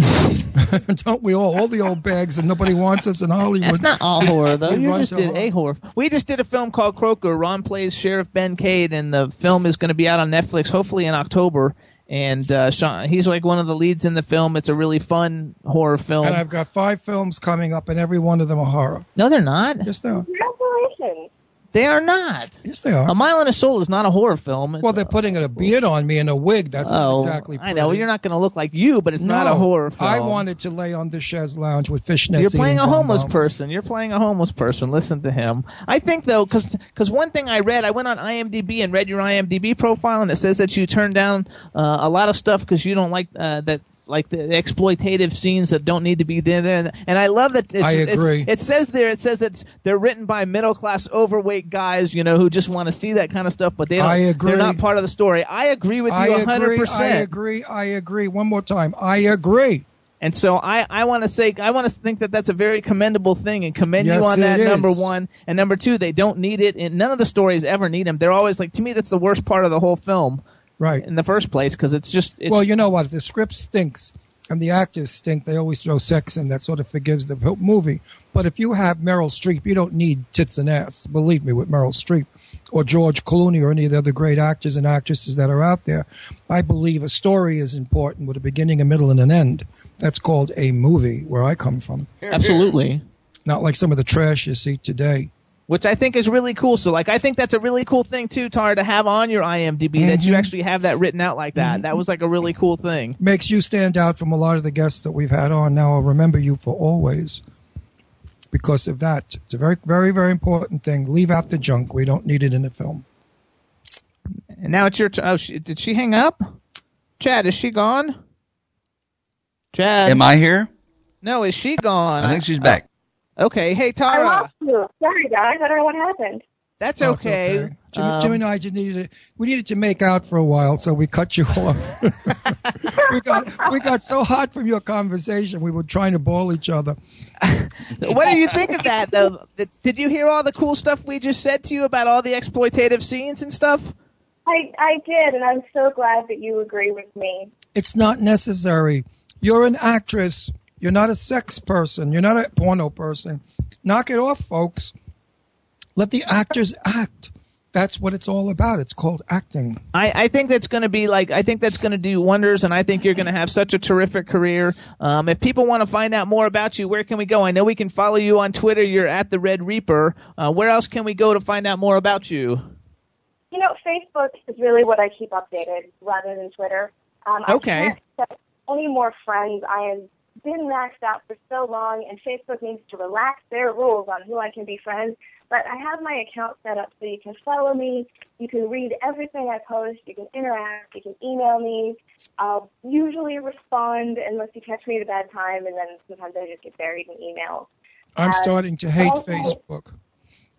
Don't we all? All the old bags, and nobody wants us in Hollywood. That's not all horror, though. You just did horror. a horror. We just did a film called Croker. Ron plays Sheriff Ben Cade, and the film is going to be out on Netflix hopefully in October. And uh, Sean, he's like one of the leads in the film. It's a really fun horror film. And I've got five films coming up, and every one of them are horror. no, they're not. Yes, they are. Congratulations. They are not. Yes, they are. A Mile and a Soul is not a horror film. It's Well, they're putting a beard on me and a wig. That's oh, exactly. I know you're not going to look like you, but it's not a horror film. I wanted to lay on the chaise lounge with fishnets. You're playing a homeless bonbons. person. You're playing a homeless person. Listen to him. I think though, because one thing I read, I went on IMDb and read your IMDb profile, and it says that you turned down uh, a lot of stuff because you don't like uh, that. Like the exploitative scenes that don't need to be there, there. and I love that. It's, I it's- it says there. It says it's they're written by middle class, overweight guys, you know, who just want to see that kind of stuff, but they don't. I agree. They're not part of the story. I agree with you I a hundred agree. I agree. I agree. One more time. I agree. And so I, I want to say I want to think that that's a very commendable thing and commend Yes, you on that. Number one and number two, they don't need it, and none of the stories ever need them. They're always like to me that's the worst part of the whole film Right. in the first place because it's just it's, well, you know what? If the script stinks and the actors stink, they always throw sex in. That sort of forgives the movie. But if you have Meryl Streep, you don't need tits and ass. Believe me, with Meryl Streep or George Clooney or any of the other great actors and actresses that are out there, I believe a story is important with a beginning, a middle, and an end. That's called a movie where I come from. absolutely. Not like some of the trash you see today. Which I think is really cool. So, like, I think that's a really cool thing too, Tar, to have on your IMDb that you Mhm. actually have that written out like that. That was like a really cool thing. makes you stand out from a lot of the guests that we've had on. Now I'll remember you for always because of that. It's a very, very, very important thing. Leave out the junk. We don't need it in the film. And now it's your. T- oh, she, did she hang up? Chad, is she gone? Chad, Am I here? No, is she gone? I think she's back. Okay, hey I Tara. lost you. Sorry, guys. I don't know what happened. That's Oh, it's okay. Jim, Um, Jimmy and I just needed to, we needed to make out for a while, so we cut you off. we got we got so hot from your conversation, we were trying to ball each other. what do you think of that though? Did, did you hear all the cool stuff we just said to you about all the exploitative scenes and stuff? I I did, and I'm so glad that you agree with me. It's not necessary. You're an actress. You're not a sex person. You're not a porno person. Knock it off, folks. Let the actors act. That's what it's all about. It's called acting. I, I think that's going to be like I think that's going to do wonders, and I think you're going to have such a terrific career. Um, if people want to find out more about you, where can we go? I know we can follow you on Twitter. You're at the Red Reaper. Uh, where else can we go to find out more about you? You know, Facebook is really what I keep updated rather than Twitter. Um, Okay. I can't any more friends. I have been maxed out for so long, and Facebook needs to relax their rules on who I can be friends. But I have my account set up so you can follow me, you can read everything I post, you can interact, you can email me. I'll usually respond unless you catch me at a bad time, and then sometimes I just get buried in emails. I'm Uh, starting to hate also- Facebook.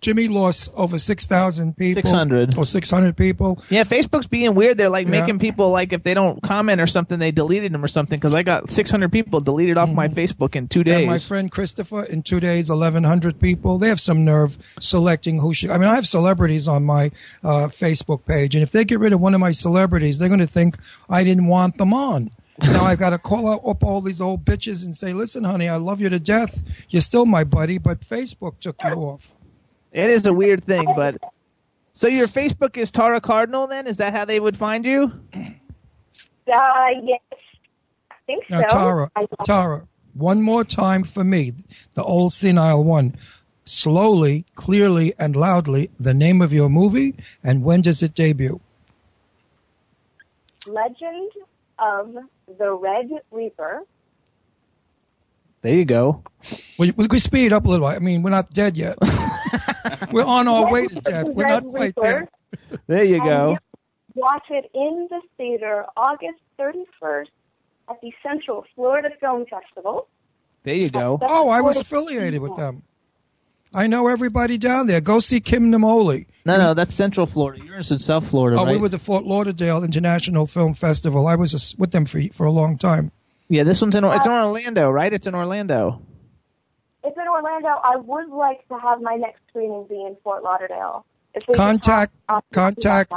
Jimmy lost over 6,000 people. 600. Or 600 people. Yeah, Facebook's being weird. They're like Yeah. making people like if they don't comment or something, they deleted them or something. Because I got 600 people deleted off my Facebook in two days. And my friend Christopher, in two days, 1,100 people. They have some nerve selecting who should. I mean, I have celebrities on my uh, Facebook page, and if they get rid of one of my celebrities, they're going to think I didn't want them on. Now I've got to call up all these old bitches and say, "Listen, honey, I love you to death. You're still my buddy, but Facebook took you off." It is a weird thing, but so your Facebook is Tara Cardinal. Then is that how they would find you? Uh, yes, I think Now, so. Tara, Tara, one more time for me, the old senile one. Slowly, clearly, and loudly, the name of your movie and when does it debut? Legend of the Red Reaper. There you go. We, we could speed it up a little. I mean, we're not dead yet. we're on our way to death. We're not quite there. There you go. Um, watch it in the theater August 31st at the Central Florida Film Festival. There you go. Oh, I was affiliated with them. I know everybody down there. Go see Kim Namoli. No, no, that's Central Florida. You're in South Florida, Oh, right? we were the Fort Lauderdale International Film Festival. I was with them for for a long time. Yeah, this one's in it's in Orlando, right? It's in Orlando. It's in Orlando. I would like to have my next screening be in Fort Lauderdale. If we could Contact talk contact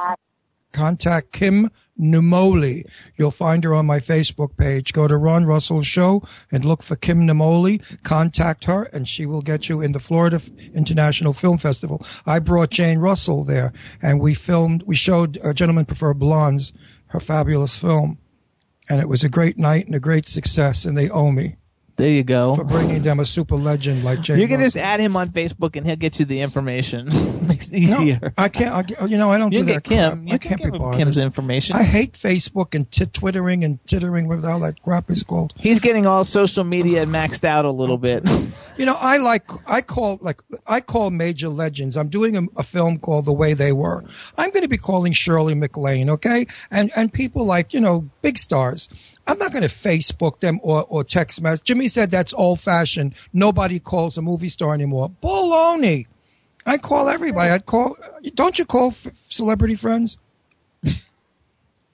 contact Kim Numoli. You'll find her on my Facebook page. Go to Ron Russell's show and look for Kim Numoli. Contact her, and she will get you in the Florida International Film Festival. I brought Jane Russell there, and we filmed. We showed uh, Gentlemen Prefer Blondes, her fabulous film, and it was a great night and a great success. And they owe me There you go. for bringing them a super legend like Jane. You can just add him on Facebook and he'll get you the information. Makes it No, easier. I can't. I, you know, I don't You do that. Kim. I can can't be bothered. Kim's information. I hate Facebook and tit twittering and tittering, whatever all that crap is called. He's getting all social media maxed out a little bit. You know, I like, I call, like, I call major legends. I'm doing a, a film called The Way They Were. I'm going to be calling Shirley MacLaine, okay? And, and people like, you know, big stars. I'm not going to Facebook them or, or text message. Jimmy said that's old fashioned. Nobody calls a movie star anymore. Baloney. I call everybody. I call, don't you call f- celebrity friends?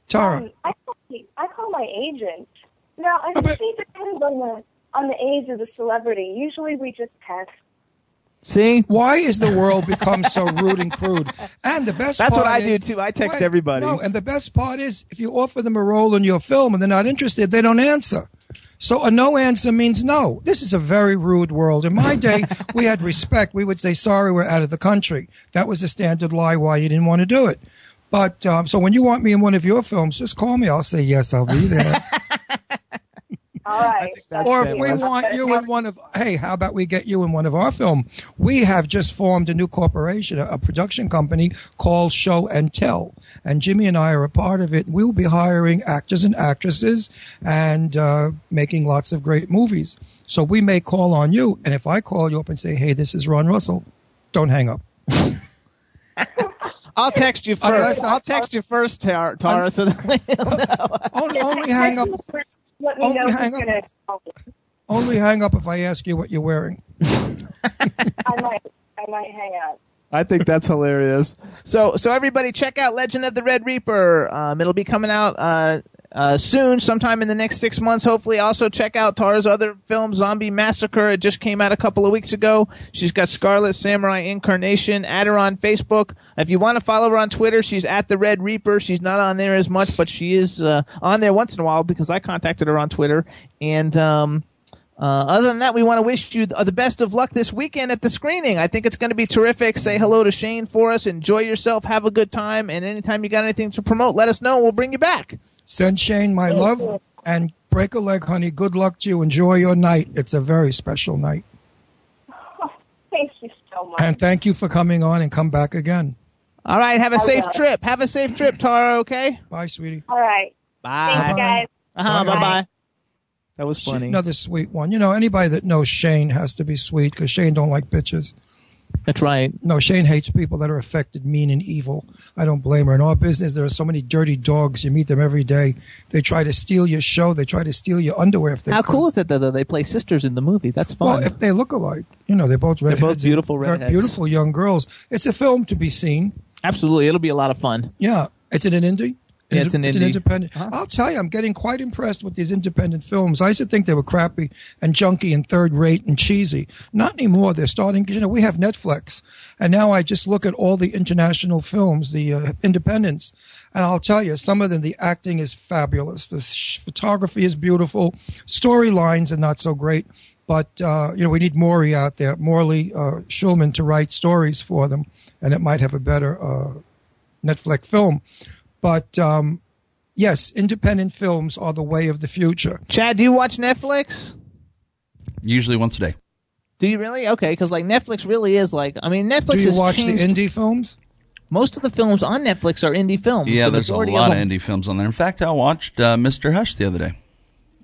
Tara. Um, I, call, I call my agent. Now, I think it depends on the on the age of the celebrity. Usually, we just text. See? Why is the world become so rude and crude? And the best That's part what I is- do too. I text Wait, everybody. No, and the best part is if you offer them a role in your film and they're not interested, they don't answer. So a no answer means no. This is a very rude world. In my day, we had respect. We would say, sorry, we're out of the country. That was the standard lie why you didn't want to do it. But um, so when you want me in one of your films, just call me. I'll say, yes, I'll be there. All right. or if we want you in one of, hey, how about we get you in one of our film? We have just formed a new corporation, a, a production company called Show and Tell, and Jimmy and I are a part of it. We'll be hiring actors and actresses and uh, making lots of great movies. So we may call on you, and if I call you up and say, hey, this is Ron Russell, don't hang up. I'll text you first. I- I'll text you first, Tara. Tara so that Only, only hang up. Let me Only know hang who's up. gonna. Only hang up if I ask you what you're wearing. I might. I might hang out. I think that's hilarious. So, so everybody, check out Legend of the Red Reaper. Um, it'll be coming out uh, uh, soon, sometime in the next six months, hopefully. Also, check out Tara's other film, Zombie Massacre. It just came out a couple of weeks ago. She's got Scarlet Samurai Incarnation. Add her on Facebook. If you want to follow her on Twitter, she's at the Red Reaper. She's not on there as much, but she is uh, on there once in a while because I contacted her on Twitter. And um, uh, other than that, we want to wish you the best of luck this weekend at the screening. I think it's going to be terrific. Say hello to Shayne for us. Enjoy yourself. Have a good time. And anytime you got anything to promote, let us know. We'll bring you back. Send Shayne my love and break a leg, honey. Good luck to you. Enjoy your night. It's a very special night. Thank you so much. And thank you for coming on and come back again. All right. Have a I safe will. trip. Have a safe trip, Tara. Okay. Bye, sweetie. All right. Bye. Thanks, guys. Uh-huh, Bye. bye bye. That was She's funny. another sweet one. You know, anybody that knows Shayne has to be sweet because Shayne don't like bitches. That's right. No, Shayne hates people that are affected, mean, and evil. I don't blame her. In our business, there are so many dirty dogs. You meet them every day. They try to steal your show. They try to steal your underwear if they How could. cool is it that they play sisters in the movie? That's fun. Well, if they look alike, you know, they're both redheads. They're both beautiful They're redheads. beautiful young girls. It's a film to be seen. Absolutely. It'll be a lot of fun. Yeah. Is it an indie? Yeah, it's an It's indie. independent. I'll tell you, I'm getting quite impressed with these independent films. I used to think they were crappy and junky and third rate and cheesy. Not anymore. They're starting, you know, we have Netflix. And now I just look at all the international films, the uh, independents. And I'll tell you, some of them, the acting is fabulous. The sh- photography is beautiful. Storylines are not so great. But, uh, you know, we need Maury out there, Morley uh, Schulman to write stories for them. And it might have a better uh, Netflix film. But um, yes, independent films are the way of the future. Chad, do you watch Netflix? Usually once a day. Do you really? Okay, because like Netflix really is like. I mean, Netflix. Is Do you has watch changed- the indie films? Most of the films on Netflix are indie films. Yeah, The there's a lot of them- indie films on there. In fact, I watched uh, Mr. Hush the other day.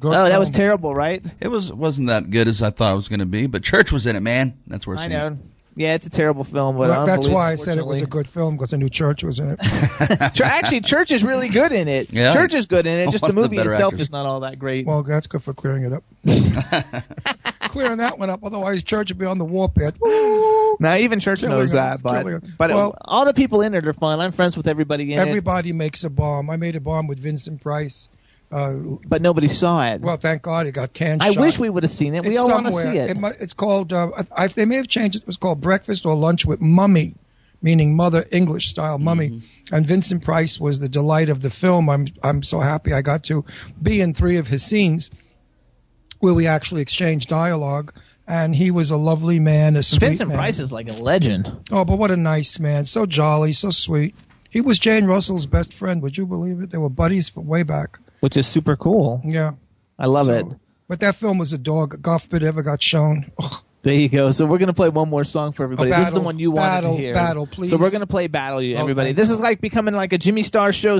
oh, that was terrible, right? It was wasn't that good as I thought it was going to be, but Church was in it, man. That's where I know. Yeah, it's a terrible film, but Well, that's why I said it was a good film because I knew Church was in it. Actually, Church is really good in it. Yeah. Church is good in it. Just the One the movie better itself actors. is not all that great. Well, that's good for clearing it up. clearing that one up. Otherwise, Church would be on the warpath. Now, even Church Killing knows us, that, but but Well- all the people in it are fun. I'm friends with everybody in it, Everybody makes a bomb. I made a bomb with Vincent Price. Uh, but nobody saw it. well, thank God it got canned. I shot. wish we would have seen it. We all want to see it. mu- it's called. Uh, I, they may have changed it. It was called Breakfast or Lunch with Mummy, meaning Mother English style mummy. Mm-hmm. And Vincent Price was the delight of the film. I'm I'm so happy I got to be in three of his scenes where we actually exchanged dialogue. And he was a lovely man, a sweet Vincent man. Price is like a legend. Oh, but what a nice man! So jolly, so sweet. He was Jane Russell's best friend. Would you believe it? They were buddies from way back. Which is super cool. Yeah, I love So- it. But that film was a dog. Golf bit ever got shown. Ugh. There you go. So we're gonna play one more song for everybody. this is the one you wanted battle, to hear. battle, please. So we're gonna play "Battle," you everybody. this is like becoming like a Jimmy Star show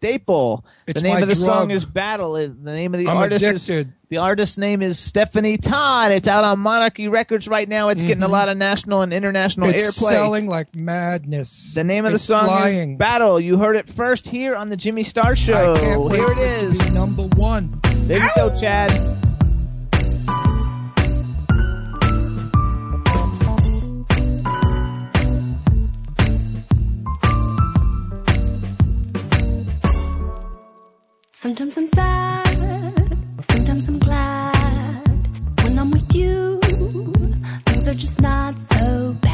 staple. It's the name of the song is "Battle." The name of the I'm artist addicted. is the artist's name is Stephanie Todd. It's out on Monarchy Records right now. It's getting a Mhm. lot of national and international It's airplay. selling like madness. the name of the song flying. is "Battle." You heard it first here on the Jimmy Star Show. I can't wait Here it for it to be number one. There you go, Chad. Sometimes I'm sad, sometimes I'm glad. When I'm with you, things are just not so bad.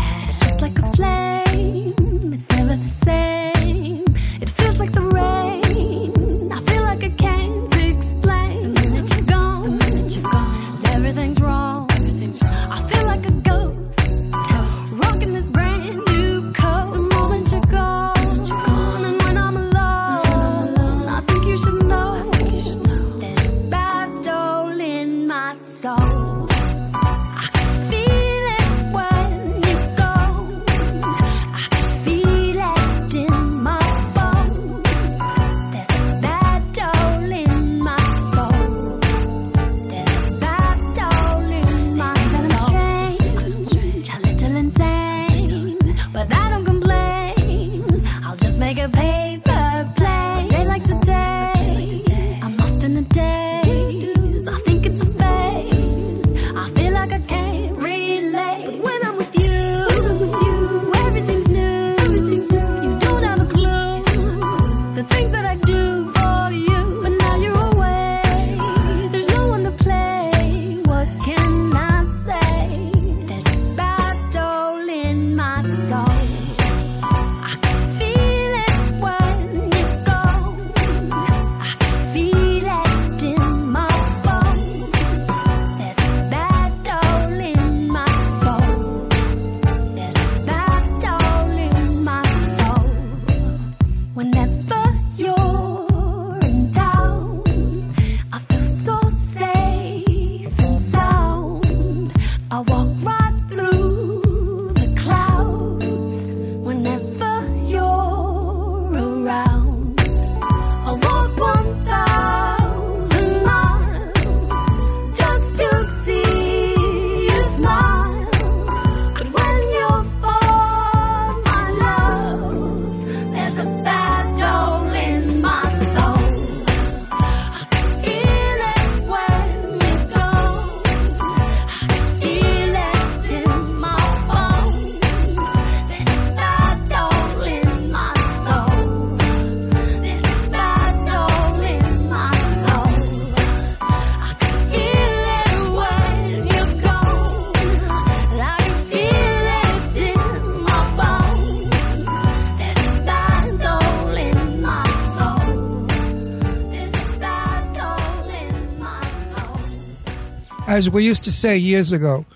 As we used to say years ago,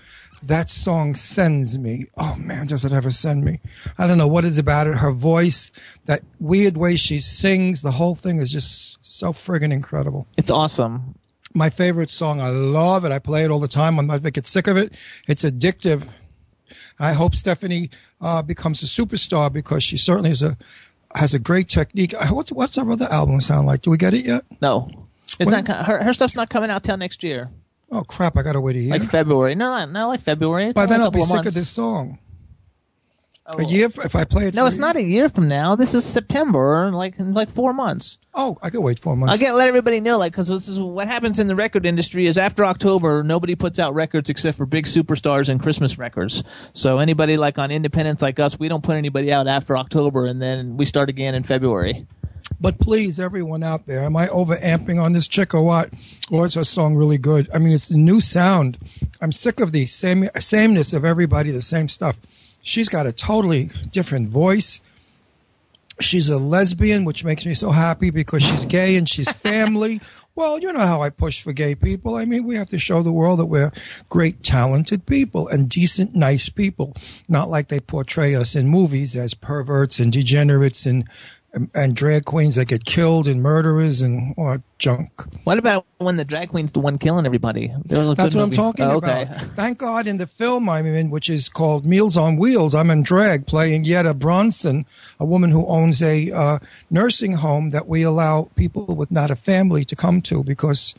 that song sends me. Oh man, does it ever send me? I don't know what is about it. Her voice, that weird way she sings, the whole thing is just so friggin' incredible. It's awesome. My favorite song. I love it. I play it all the time. I might get sick of it. It's addictive. I hope Stephanie uh, becomes a superstar because she certainly is a has a great technique. Uh, What's what's her other album sound like? Do we get it yet? No, it's When- not. Her her stuff's not coming out till next year, Oh crap! I gotta wait a year. like February. No, no, no, like February. It's By then I'll be couple sick months. of this song. Oh. A year if I play it. No, it's not a year from now. This is September, like like four months. Oh, I can wait four months. I get let everybody know, like, because this is what happens in the record industry is after October, nobody puts out records except for big superstars and Christmas records. So anybody like on independents like us, we don't put anybody out after October, and then we start again in February. But please, everyone out there, am I over amping on this chick or what? Or is her song really good? I mean, it's a new sound. I'm sick of the same sameness of everybody, the same stuff. She's got a totally different voice. She's a lesbian, which makes me so happy because she's gay and she's family. well, you know how I push for gay people. I mean, we have to show the world that we're great, talented people and decent, nice people, not like they portray us in movies as perverts and degenerates and and drag queens that get killed and murderers and or junk. What about when the drag queen's the one killing everybody? There was a That's what I'm talking Oh, okay. about. Thank God in the film I'm in, which is called Meals on Wheels, I'm in drag playing Yetta Bronson, a woman who owns a uh, nursing home that we allow people with not a family to come to because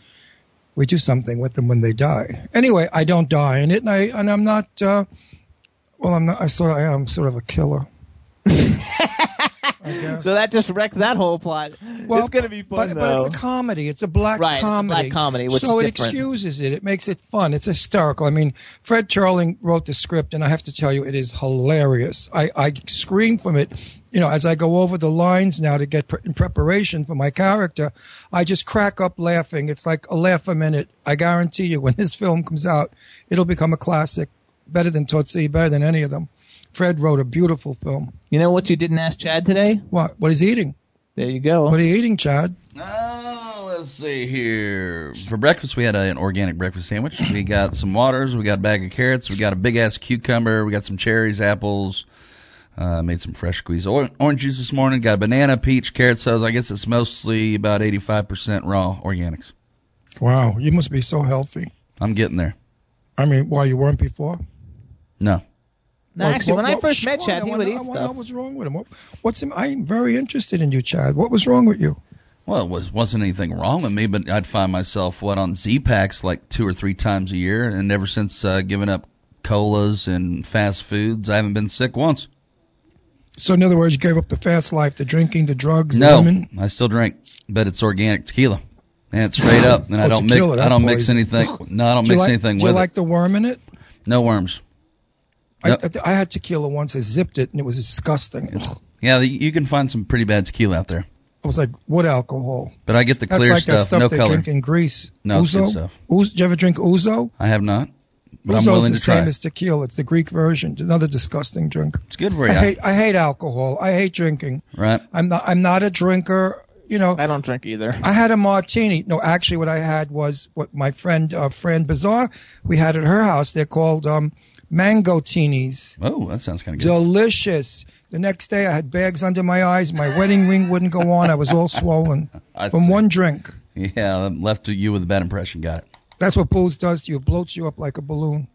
we do something with them when they die. Anyway, I don't die in it, and I and I'm not. Uh, well, I'm not. I sort of I am sort of a killer. So that just wrecked that whole plot. Well, it's gonna be fun but, but it's a comedy. It's a black Right, it's comedy. black comedy, so it excuses it. It makes it fun. It's hysterical. I mean, Fred Charling wrote the script, and I have to tell you, it is hilarious. I, I scream from it. You know, as I go over the lines now to get pre- in preparation for my character, I just crack up laughing. It's like a laugh a minute. I guarantee you, when this film comes out, it'll become a classic. Better than Tootsie, better than any of them. Fred wrote a beautiful film. You know what you didn't ask Chad today? What? What is he eating? There you go. What are you eating, Chad? Oh, let's see here. For breakfast, we had a, an organic breakfast sandwich. We got some waters. We got a bag of carrots. We got a big ass cucumber. We got some cherries, apples. Uh, made some fresh squeezed or- orange juice this morning. Got banana, peach, carrot. So I guess it's mostly about eighty five percent raw organics. Wow, you must be so healthy. I'm getting there. I mean, why you weren't before? No. No, What- actually, what- when I first met Sean, Chad, I he wanna- would eat I wanna know stuff. what's wrong with him? What, what's him? I'm very interested in you, Chad. What was wrong with you? Well, it was wasn't anything wrong with me, but I'd find myself what on Z-Paks like two or three times a year, and ever since uh, giving up colas and fast foods, I haven't been sick once. So, in other words, you gave up the fast life, the drinking, the drugs, No, women. I still drink, but it's organic tequila, and it's straight up. And I Oh, don't tequila, mix. I don't mix anything. No, I don't Do mix like- anything Do with you like it. the worm in it? No worms. I, I, I had tequila once. I zipped it, and it was disgusting. Yeah, you can find some pretty bad tequila out there, I was like "What alcohol. but I get the That's clear like stuff, that stuff no they color. drink in Greece. No, it's good Ouzo? stuff. Ouzo- did you ever drink ouzo? I have not, but I'm Ouzo's willing the to try. same as tequila. It's the Greek version. It's another disgusting drink. It's good for you. I hate, I hate alcohol. I hate drinking. right? I'm not. I'm not a drinker. You know, I don't drink either. I had a martini. No, actually, what I had was what my friend uh, Fran Bazaar we had at her house. They're called um, mango teenies. Oh, that sounds kind of good. Delicious. The next day, I had bags under my eyes. My wedding ring wouldn't go on. I was all swollen from see. one drink. Yeah, left you with a bad impression. Got it. That's what booze does to you. It bloats you up like a balloon.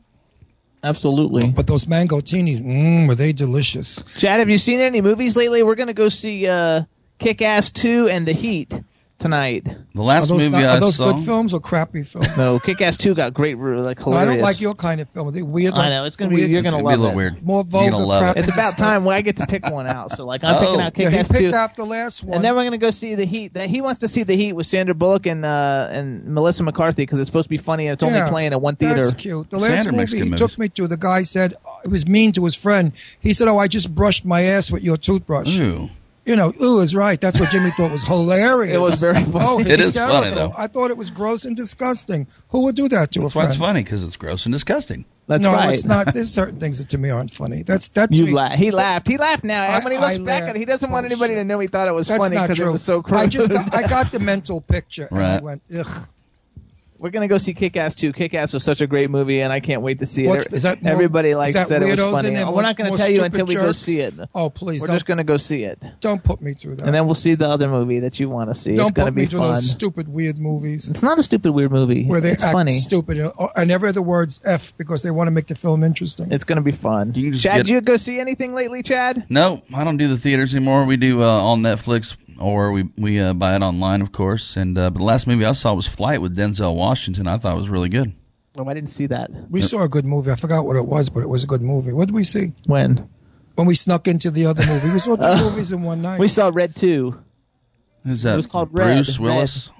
Absolutely. But those mango teenies, mmm, were they delicious? Chad, have you seen any movies lately? We're going to go see uh, Kick Ass 2 and The Heat tonight. The last are those, movie not- I are those saw. good films or crappy films? No, Kick Ass 2 got great, re- like No, I don't like your kind of film. Are they weird? I know, it's gonna be- weird- you're gonna It's gonna be love a little it. weird. More You're vulgar gonna love crap. it. It's about time when I get to pick one out. So, like, I'm Oh. picking out Kick Yeah, he picked out the last one. And then we're gonna go see the Heat. The- He wants to see the Heat with Sandra Bullock and uh, and Melissa McCarthy because it's supposed to be funny and it's only playing at one theater. That's cute. The last Sandra movie he movies. took me to, the guy said uh, it was mean to his friend. He said, "Oh, I just brushed my ass with your toothbrush." Ooh. You know, ooh is right. That's what Jimmy thought was hilarious. It was very funny. Oh, It is funny, though. I thought it was gross and disgusting. Who would do that to That's a friend? it's funny because it's gross and disgusting. That's right. no, right. it's not. There's certain things that to me aren't funny. That's that's You me. la- he laughed. He laughed now. I- when he looks I back laughed. at it, he doesn't want oh, anybody to know he thought it was That's funny not because true. it was so crude. I just got, I got the mental picture and I Right. went, ugh. We're gonna go see Kick Ass 2. Kick Ass was such a great movie, and I can't wait to see it. What's- is that more- Everybody like is that said it was funny. in? We're More- not gonna tell you stupid until we go see it. Oh, please We're just gonna go see it, don't put me through that. and then we'll see the other movie that you want to see. don't it's gonna put be me through fun. those stupid weird movies It's not a stupid weird movie. where they it's act funny. stupid. and- I never hear the words F because they want to make the film interesting. It's gonna be fun. You Chad, get- did you go see anything lately, Chad? No, I don't do the theaters anymore. We do uh, on Netflix or we we uh, buy it online, of course. And uh, but the last movie I saw was Flight with Denzel Washington. I thought it was really good. Oh, I didn't see that. we saw a good movie. I forgot what it was, but it was a good movie. What did we see? When When we snuck into the other movie. We saw two movies in one night. we saw Red 2. Who's that? It was called Red. Bruce Willis.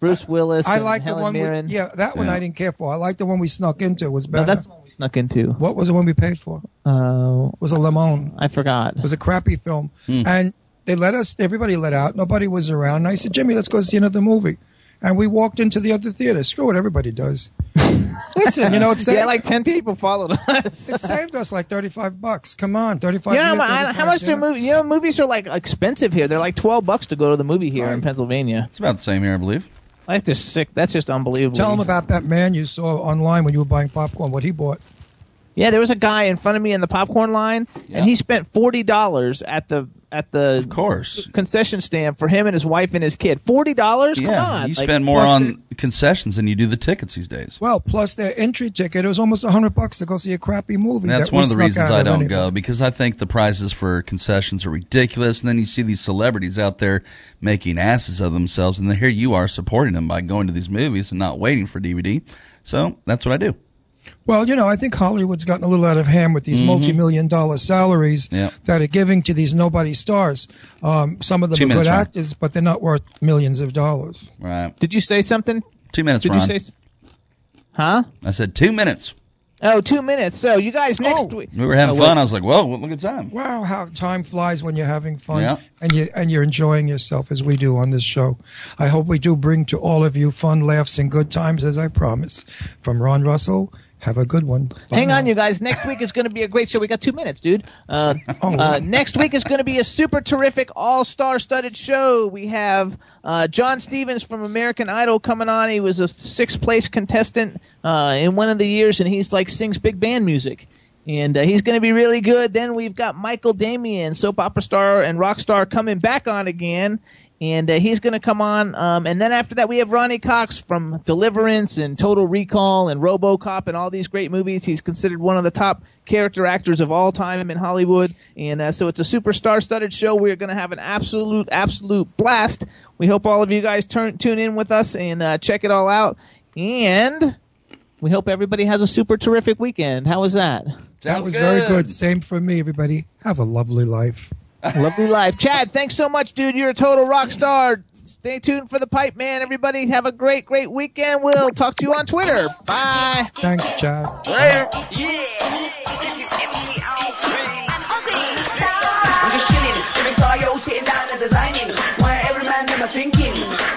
Bruce Willis. I and like the one. Mirren. We, yeah, that one Yeah. I didn't care for. I like the one we snuck into. It was No, better. that's the one we snuck into. what was the one we paid for? Uh, It was a lemon. I forgot. It was a crappy film, Hmm. and they let us. Everybody let out. Nobody was around. And I said, Jimmy, let's go see another movie. And we walked into the other theater. Screw it, everybody does. Listen, you know, it saved, yeah, like ten people followed us. it saved us like thirty-five bucks. Come on, thirty-five. Yeah, here, how, 35 how much do there. movie? You know, movies are like expensive here. They're like twelve bucks to go to the movie here in Pennsylvania. It's about the same here, I believe. That's just sick. That's just unbelievable. Tell them about that man you saw online when you were buying popcorn. What he bought. Yeah, there was a guy in front of me in the popcorn line, Yeah. and he spent forty dollars at the at the Of course. concession stand for him and his wife and his kid. Forty dollars? Come yeah, on, you Like, spend more on the- concessions than you do the tickets these days. Well, plus their entry ticket. It was almost a hundred bucks to go see a crappy movie. And that's that one of the reasons I don't anyway. go because I think the prices for concessions are ridiculous. And then you see these celebrities out there making asses of themselves, and then here you are supporting them by going to these movies and not waiting for DVD. So that's what I do. Well, you know, I think Hollywood's gotten a little out of hand with these multi-million dollar salaries Mm-hmm. Yeah. that are giving to these nobody stars. Um, some of them Two are minutes, good Ron. actors, but they're not worth millions of dollars. Right. Did you say something? Two minutes, Did Ron. you say? Huh? I said two minutes. Oh, two minutes. So you guys next Oh. week. We were having Oh, fun. I was like, "Whoa, look at time!" Wow, how time flies when you're having fun Yeah. and you and you're enjoying yourself as we do on this show. I hope we do bring to all of you fun, laughs, and good times as I promise. From Ron Russell, have a good one. Bye Hang on, you guys. Next week is going to be a great show. We got two minutes, dude. Uh, Oh. uh, next week is going to be a super terrific, all-star studded show. We have uh, John Stevens from American Idol coming on. He was a sixth place contestant uh, in one of the years, and he's like sings big band music. And uh, he's going to be really good. Then we've got Michael Damian, soap opera star and rock star, coming back on again. And uh, he's going to come on. Um, and then after that, we have Ronny Cox from Deliverance and Total Recall and RoboCop and all these great movies. He's considered one of the top character actors of all time in Hollywood. And uh, so it's a super star-studded show. We're going to have an absolute, absolute blast. We hope all of you guys turn tune in with us and uh, check it all out. And we hope everybody has a super terrific weekend. How was that? That was very good. Same for me, everybody. Have a lovely life. Lovely life. Chad, thanks so much, dude. You're a total rock star. Stay tuned for the pipe, man. Everybody have a great, great weekend. We'll talk to you on Twitter. Bye. Thanks, Chad. I'm just chilling. I saw you sitting down and designing. Why every man them a thinking?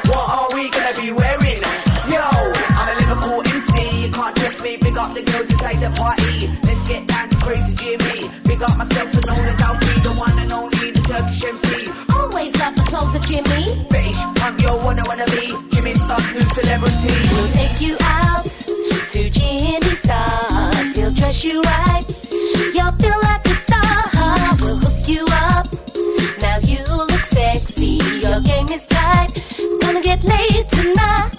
What are we gonna be wearing? Yo, I'm a Liverpool MC. You can't trust me. Big up the girls inside the party. Let's get down to crazy Jimmy. Big up myself and known as Alfie, the one and only, the Turkish MC. Always love the clothes of Jimmy. Bitch, I'm your one I wanna be. Jimmy Star, new celebrity. We'll take you out to Jimmy Stars. He'll dress you right. You'll feel like a star. We'll hook you up. Now you look sexy. Your game is tight. Gonna get laid tonight.